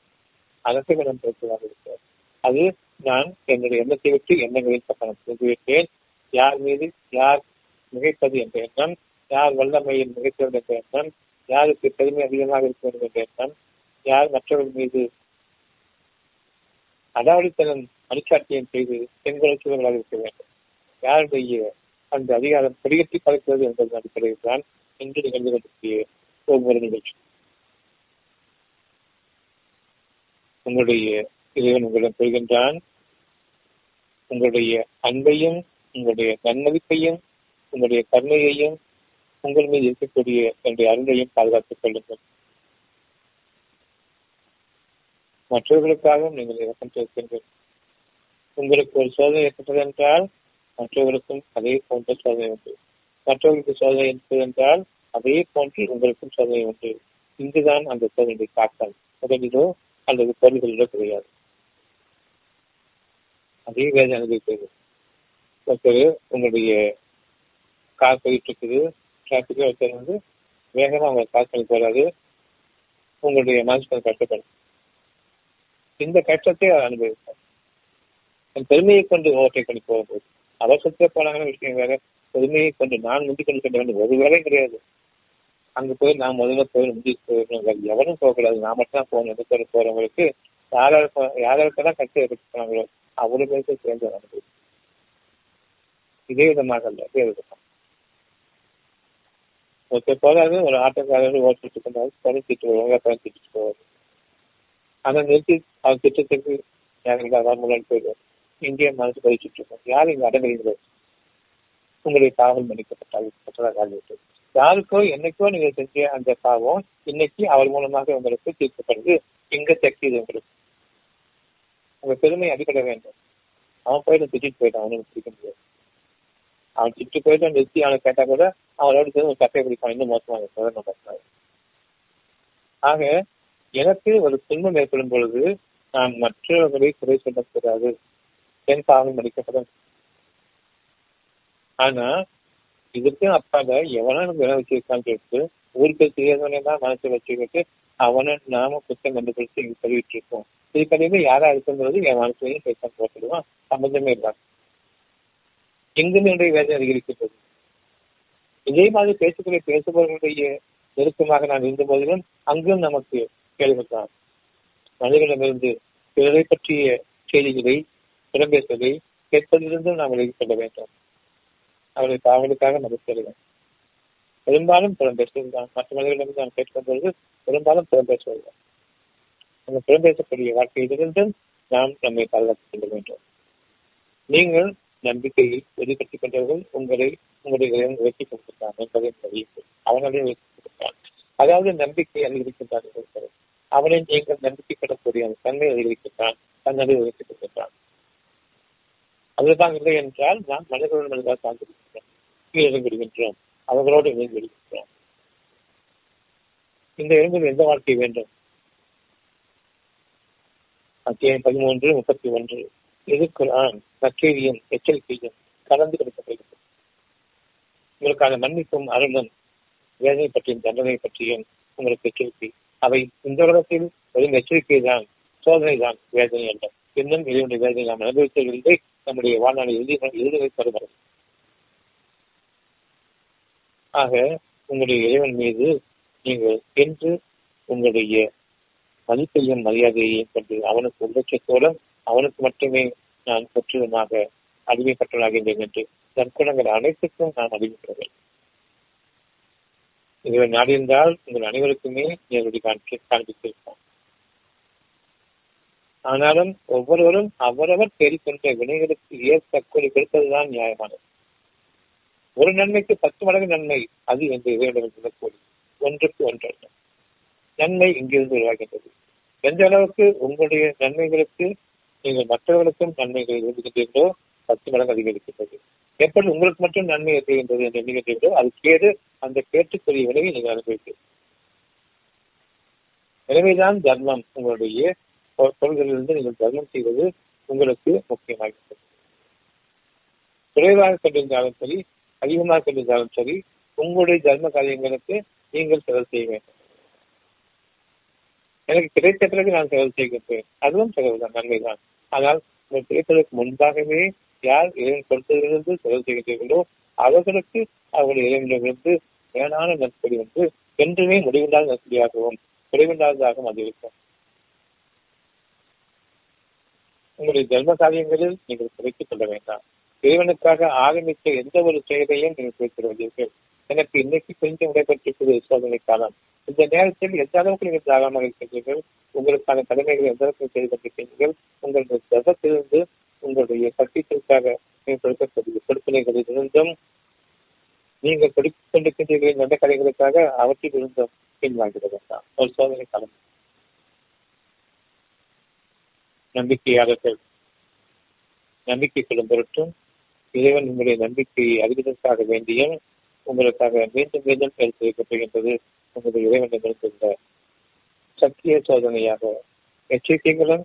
அரசுகலம் பெற்றதாக இருக்கிறார் அது நான் என்னுடைய எண்ணத்தை விட்டு எண்ணங்களில் பக்கம் புரிந்துவிட்டேன் யார் மீது யார் மிகைப்பது என்ற எண்ணம் யார் வல்லமையில் மிகைத்தது என்ற எண்ணம் யாருக்கு பெருமை அதிகமாக இருக்க வேண்டும் என்ற எண்ணம் யார் மற்றவர்கள் மீது அதாவது அடாவடித்தனம் அணிச்சாட்டியம் செய்து பெண்களுக்குவர்களாக இருக்க வேண்டும். யாருடைய அந்த அதிகாரம் படிகட்டி பார்க்கிறது என்பது அடிப்படையில் தான் இன்று நிகழ்ந்து கொண்டிருக்கிய ஒவ்வொரு நிகழ்ச்சி உங்களுடைய இறைவன் உங்களிடம் பெறுகின்றான் உங்களுடைய அன்பையும் உங்களுடைய நன்மதிப்பையும் உங்களுடைய கருணையையும் உங்கள் மீது இருக்கக்கூடிய என்னுடைய அருளையும் பாதுகாத்துக் கொள்ளுங்கள். மற்றவர்களுக்காகவும் நீங்கள் இறக்கம் செலுத்துங்கள் உங்களுக்கு ஒரு சோதனை ஏற்பட்டது என்றால் மற்றவர்களுக்கும் அதே போன்ற சோதனை உண்டு. மற்றவர்களுக்கு சோதனை இருப்பது என்றால் அதே போன்று உங்களுக்கும் சோதனை உண்டு. இங்குதான் அந்த சோதனை தாக்கம் உடலிலோ அல்லது பொருள்களிலோ கிடையாது. அதே வேதனை அனுபவிக்கிறது ஒருத்தர் உங்களுடைய கார் போயிட்டு இருக்குது. டிராபிக்கே ஒருத்தர் வந்து வேகமா உங்களை கார் பண்ணி போறாரு. உங்களுடைய மனசு கஷ்டப்படும் இந்த கஷ்டத்தை அவர் அனுபவிப்பார் என் பெருமையை கொண்டு ஓவர்டேக் பண்ணி போகும்போது அவசரத்தை போனாங்கன்னு விஷயம் வேற பெருமையை கொண்டு நான் முந்தி கொண்டு செல்ல வேண்டும் ஒரு வேலையும் கிடையாது. அங்க போய் நான் முதல்ல போய் முந்தி போயிடணும் எவனும் போகக்கூடாது. நான் மட்டும் தான் போகணும். எந்த போறவங்களுக்கு யாராருக்கு யாராருக்கெல்லாம் எடுத்து எடுத்துக்கிறாங்களோ அவ்வளவு பேருக்கு சேர்ந்து அனுபவிக்கும் இதே விதமாக அல்ல இதே விதமாக. ஒருத்தர் போறாரு ஒரு ஆட்டோக்காரர் ஓட்டிட்டு இருந்தாரு பறிச்சிட்டு வருவாங்க பறிச்சிட்டு போவாரு. அதை நிறுத்தி அவர் திட்டத்திற்கு யாருக்கு அதான் முன்னாடி போயிடுவார். இந்திய மனசு பயிற்சிட்டு இருக்கோம். யார் இங்க அடங்குறீங்களோ? உங்களுடைய பாவம் மன்னிக்கப்பட்டால் யாருக்கோ என்னைக்கோ நீங்க செஞ்ச அந்த பாவம் இன்னைக்கு அவர் மூலமாக உங்களுக்கு தீர்க்கப்படுது. எங்க சக்தி இது உங்களுக்கு. உங்க பெருமை அடிப்பட வேண்டும். அவன் போயிட்டு திட்டிட்டு போயிட்டான். அவனுக்கு பிடிக்க முடியாது. அவன் திட்டு போயிட்டு நிறுத்தி அவனை கேட்டா கூட அவனோட சேர்ந்து ஒரு சட்டையை பிடிப்பான். இன்னும் மோசமாக சொல்ல ஆக எனக்கு ஒரு துன்பம் ஏற்படும் பொழுது நான் மற்றவர்களை குறை சொல்லக்கூடாது என் பாவம் மன்னிக்கப்படும். ஆனா இதுக்கு அப்பால எவனா நம்ம விலை வச்சிருக்கான்னு சொல்லிட்டு ஊருக்கு தெரியாதவனே தான் மனசை வச்சுக்கிட்டு அவனை நாம குற்றம் கண்டுபிடிச்சு இங்க சொல்லிட்டு இருக்கோம் இதுக்கடையில யாரா இருக்குங்கிறது என் மனசுலையும் பேசாம போட்டுடுவான் சம்பந்தமே இல்லாம எங்கும் என்னுடைய வேதனை அதிகரிக்கின்றது. இதே மாதிரி பேசக்கூடிய பேசுபவர்களுடைய நெருக்கமாக நான் இருந்த போதிலும் அங்கும் நமக்கு கேள்விப்பட்டார் மனிதர்களிடமிருந்து பிறரை பற்றிய செய்திகளை புறம்பேசுவதை கேட்பதிலிருந்தும் நாம் விலகிக் கொள்ள வேண்டும். அவர்களை தாவலுக்காக மதிப்பிடுவேன் பெரும்பாலும் புறம்பேசுவதுதான் மற்ற மனிதர்களிடம் நாம் கேட்கும்பொழுது பெரும்பாலும் புறம்பேசுவதுதான் அந்த புறம்பேசக்கூடிய வாழ்க்கையிலிருந்தும் நாம் நம்மை பாதுகாத்துக் கொள்ள வேண்டும். நீங்கள் நம்பிக்கையை வெளிப்படுத்திக் கொண்டவர்கள் உங்களை உங்களுடைய இறைவன் உயர்த்தி கொடுத்திருக்கான் என்பதை அறியுங்கள் அவனாலே உயர்த்தி அதாவது நம்பிக்கை அதிகரிக்கின்றார்கள் அவனை நீங்கள் நம்பிக்கைப்படக்கூடிய அந்த தன்மை அதிகரிக்கின்றான் தன்னை உயர்த்தி கொடுக்கின்றான் அதுதான் இல்லை என்றால் நாம் மனிதர்கள் மனிதராக சார்ந்திருக்கின்றோம். கீழே விடுகின்றோம். அவர்களோடு இணைந்து விடுகின்றோம். இந்த இடங்களில் எந்த வாழ்க்கை வேண்டும்? அத்தியாயம் பதிமூன்று முப்பத்தி ஒன்று. இது குரான்? நற்செய்தியும் எச்சரிக்கையும் கலந்து கொடுக்கப்படுகிறது. உங்களுக்கான மன்னிப்பும் அருளும் வேதனை பற்றியும் தண்டனை பற்றியும் உங்களுக்கு எச்சரிக்கை. அவை இந்த உலகத்தில் வெறும் எச்சரிக்கை தான் சோதனை தான் வேதனை அல்ல. இன்னும் இதனுடைய வேதனை நாம் அனுபவித்ததில்லை நம்முடைய வாழ்நாளை எழுதி இறுதி தருகிறது ஆக உங்களுடைய இறைவன் மீது நீங்கள் என்று உங்களுடைய மதிப்பையும் மரியாதையையும் கொண்டு அவனுக்கு உள்ளட்சத்தோடும் அவனுக்கு மட்டுமே நான் முற்றிலுமாக அடிமைப்பட்டவனாகின்றேன் என்று நற்குணங்கள் அனைத்துக்கும் நான் அடிமைப்படுவேன் இதை நாடியிருந்தால் உங்கள் அனைவருக்குமே நேரடி காண்பித்திருப்போம். ஆனாலும் ஒவ்வொருவரும் அவரவர் தேடிக்கொண்ட வினைகளுக்கு ஏற்ப கூலி கொடுப்பதுதான் நியாயமானது. ஒரு நன்மைக்கு பத்து மடங்கு நன்மை அது என்று இறைவனிடம் கூலி ஒன்றுக்கு ஒன்று நன்மை இங்கிருந்து உருவாகின்றது. எந்த அளவுக்கு உங்களுடைய நன்மைகளுக்கு நீங்கள் மற்றவர்களுக்கும் நன்மைகளை விரும்புகின்றீர்களோ பத்து மடங்கு அதிகரிக்கின்றது. எப்படி உங்களுக்கு மட்டும் நன்மை செய்கின்றது என்று எண்ணுகின்றீர்களோ அது கேடு அந்த கேட்டுக்குரிய விலையை நீங்கள் அனுபவிப்பீர்கள். எனவேதான் தர்மம் உங்களுடைய பொருள்களிலிருந்து நீங்கள் தர்மம் செய்வது உங்களுக்கு முக்கியமாகிறது. குறைவாக கொண்டிருந்தாலும் சரி அதிகமாக கொண்டிருந்தாலும் சரி உங்களுடைய தர்ம காரியங்களுக்கு நீங்கள் செலவு செய்ய வேண்டும். எனக்கு கிடைத்த பிறகு நான் செலவு செய்கின்றேன். அதுவும் செலவு தான் நன்மைதான். ஆனால் உங்கள் கிடைப்பதற்கு முன்பாகவே யார் இறைவன் கொடுத்ததிலிருந்து செலவு செய்கின்றீர்களோ அவர்களுக்கு அவர்கள் இறைவனிடமிருந்து மேலான நற்படி வந்து என்றுமே முடிவில்லாத நற்படியாகவும் குறைவில்லாததாகவும் அதிகரிக்கும் உங்களுடைய தர்ம காரியங்களில் நீங்கள் குறைத்துக் கொள்ள வேண்டாம். இறைவனுக்காக ஆரம்பித்த எந்த ஒரு செயலையும் நீங்கள் குறைத்து குறைத்திருவீர்கள் எனக்கு இன்னைக்கு கொஞ்சம் விடைபெற்றிருப்பது சோதனை காலம் இந்த நேரத்தில் எந்த அளவுக்கு நீங்கள் தாராளமாக இருக்கின்றீர்கள்? உங்களுக்கான கடமைகளை எந்த அளவுக்கு செய்து கொண்டிருக்கின்றீர்கள் உங்களுடைய தசத்திலிருந்து உங்களுடைய சத்தியத்திற்காக நீங்கள் கொடுக்கக்கூடிய கொடுப்பினைகளில் இருந்தும் நீங்கள் கொடுத்துக் கொண்டிருக்கின்றீர்கள் நல்ல கதைகளுக்காக அவற்றில் இருந்தும் பின்வாங்கிட வேண்டாம் ஒரு சோதனை காலம் நம்பிக்கையாளர்கள். நம்பிக்கை கொள்ளும் பொருட்டும். இறைவன் உங்களுடைய நம்பிக்கையை அறிவதற்காக வேண்டியும் உங்களுக்காக மீண்டும் மீண்டும் எடுத்து வைக்கப்படுகின்றது உங்களுடைய இறைவனிடமிருந்த சத்திய சோதனையாக எச்சரிக்கைகளும்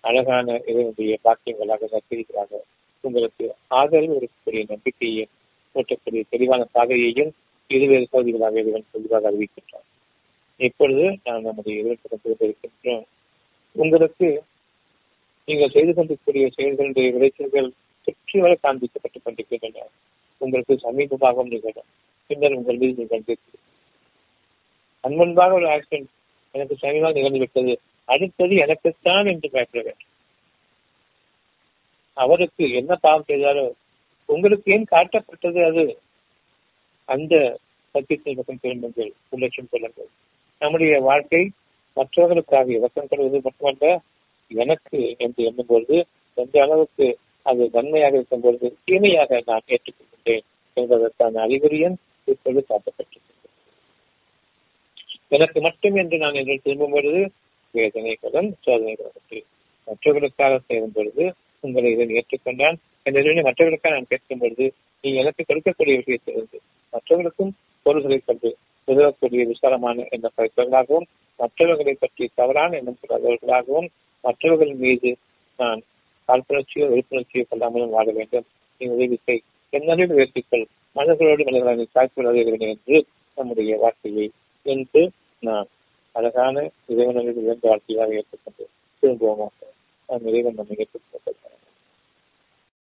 அழகான இறைவனுடைய பாக்கியங்களாக நற்செய்திகளாக உங்களுக்கு ஆதரவு இருக்கக்கூடிய நம்பிக்கையையும் ஊட்டக்கூடிய தெளிவான பாதையையும் இருவேறு பகுதிகளாக இறைவன் தெளிவாக அறிவிக்கின்றார். இப்பொழுது நாம் நம்முடைய இறைவன் இருக்கின்றோம் உங்களுக்கு நீங்கள் செய்து கொண்டிருக்கூடிய செயல்களுடைய விளைச்சல்கள் சுற்றி வர காண்பிக்கப்பட்டுக் கொண்டிருக்கின்றன. உங்களுக்கு சமீபமாகவும் நிகழும். பின்னர் உங்கள் மீது நீங்கள் அன்பன்பாக ஒரு ஆக்சிடென்ட் எனக்கு சமீபமாக நிகழ்ந்துவிட்டது அடுத்தது எனக்குத்தான் என்று பயப்பட வேண்டும் அவருக்கு என்ன பாவம் செய்தாரோ உங்களுக்கு ஏன் காட்டப்பட்டது அது? அந்த சத்தியத்தை பக்கம் திரும்புங்கள். உள்ளட்சம் கொள்ளுங்கள் நம்முடைய வாழ்க்கை மற்றவர்களுக்காக இலக்கம் கொள்வது மட்டுமல்ல எனக்கு என்று எண்ணும்பொழுது எந்த அளவுக்கு அது நன்மையாக இருக்கும் பொழுது தீமையாக நான் ஏற்றுக்கொள்கின்றேன் என்பதற்கான அறிகுறியும் இப்பொழுது காட்டப்பட்டிருக்கிறது. எனக்கு மட்டும் என்று நான் என்று திரும்பும் பொழுது வேதனை கடன் சோதனை சோதனைகளும் மற்றவர்களுக்காக செய்யும் பொழுது உங்களை இதன் ஏற்றுக்கொண்டான் என்ற மற்றவர்களுக்காக நான் கேட்கும் பொழுது நீ எனக்கு கொடுக்கக்கூடிய விஷயத்திலிருந்து மற்றவர்களுக்கும் பொருள்களை கொண்டு உதவக்கூடிய விசாலமான எண்ணம் படைத்தவர்களாகவும் மற்றவர்களை பற்றி தவறான எண்ணம் கொள்ளாதவர்களாகவும் மற்றவர்கள் மீது நான் காழ்ப்புணர்ச்சியோ விழிப்புணர்ச்சியோ கொள்ளாமலும் வாழ வேண்டும். நீ உதவி செய். என்னோடு உயர்த்திக்கொள் மனிதர்களோடு மனிதர்களை காய்ச்சல் என்று நம்முடைய வார்த்தையை என்று நாம் அழகான இறைவனுக்கு இழந்த வாழ்க்கையாக ஏற்றுக்கொண்டு திரும்புவோமாக நம் இறைவன் நம்மை ஏற்றுக்கொண்டிருக்கிறார்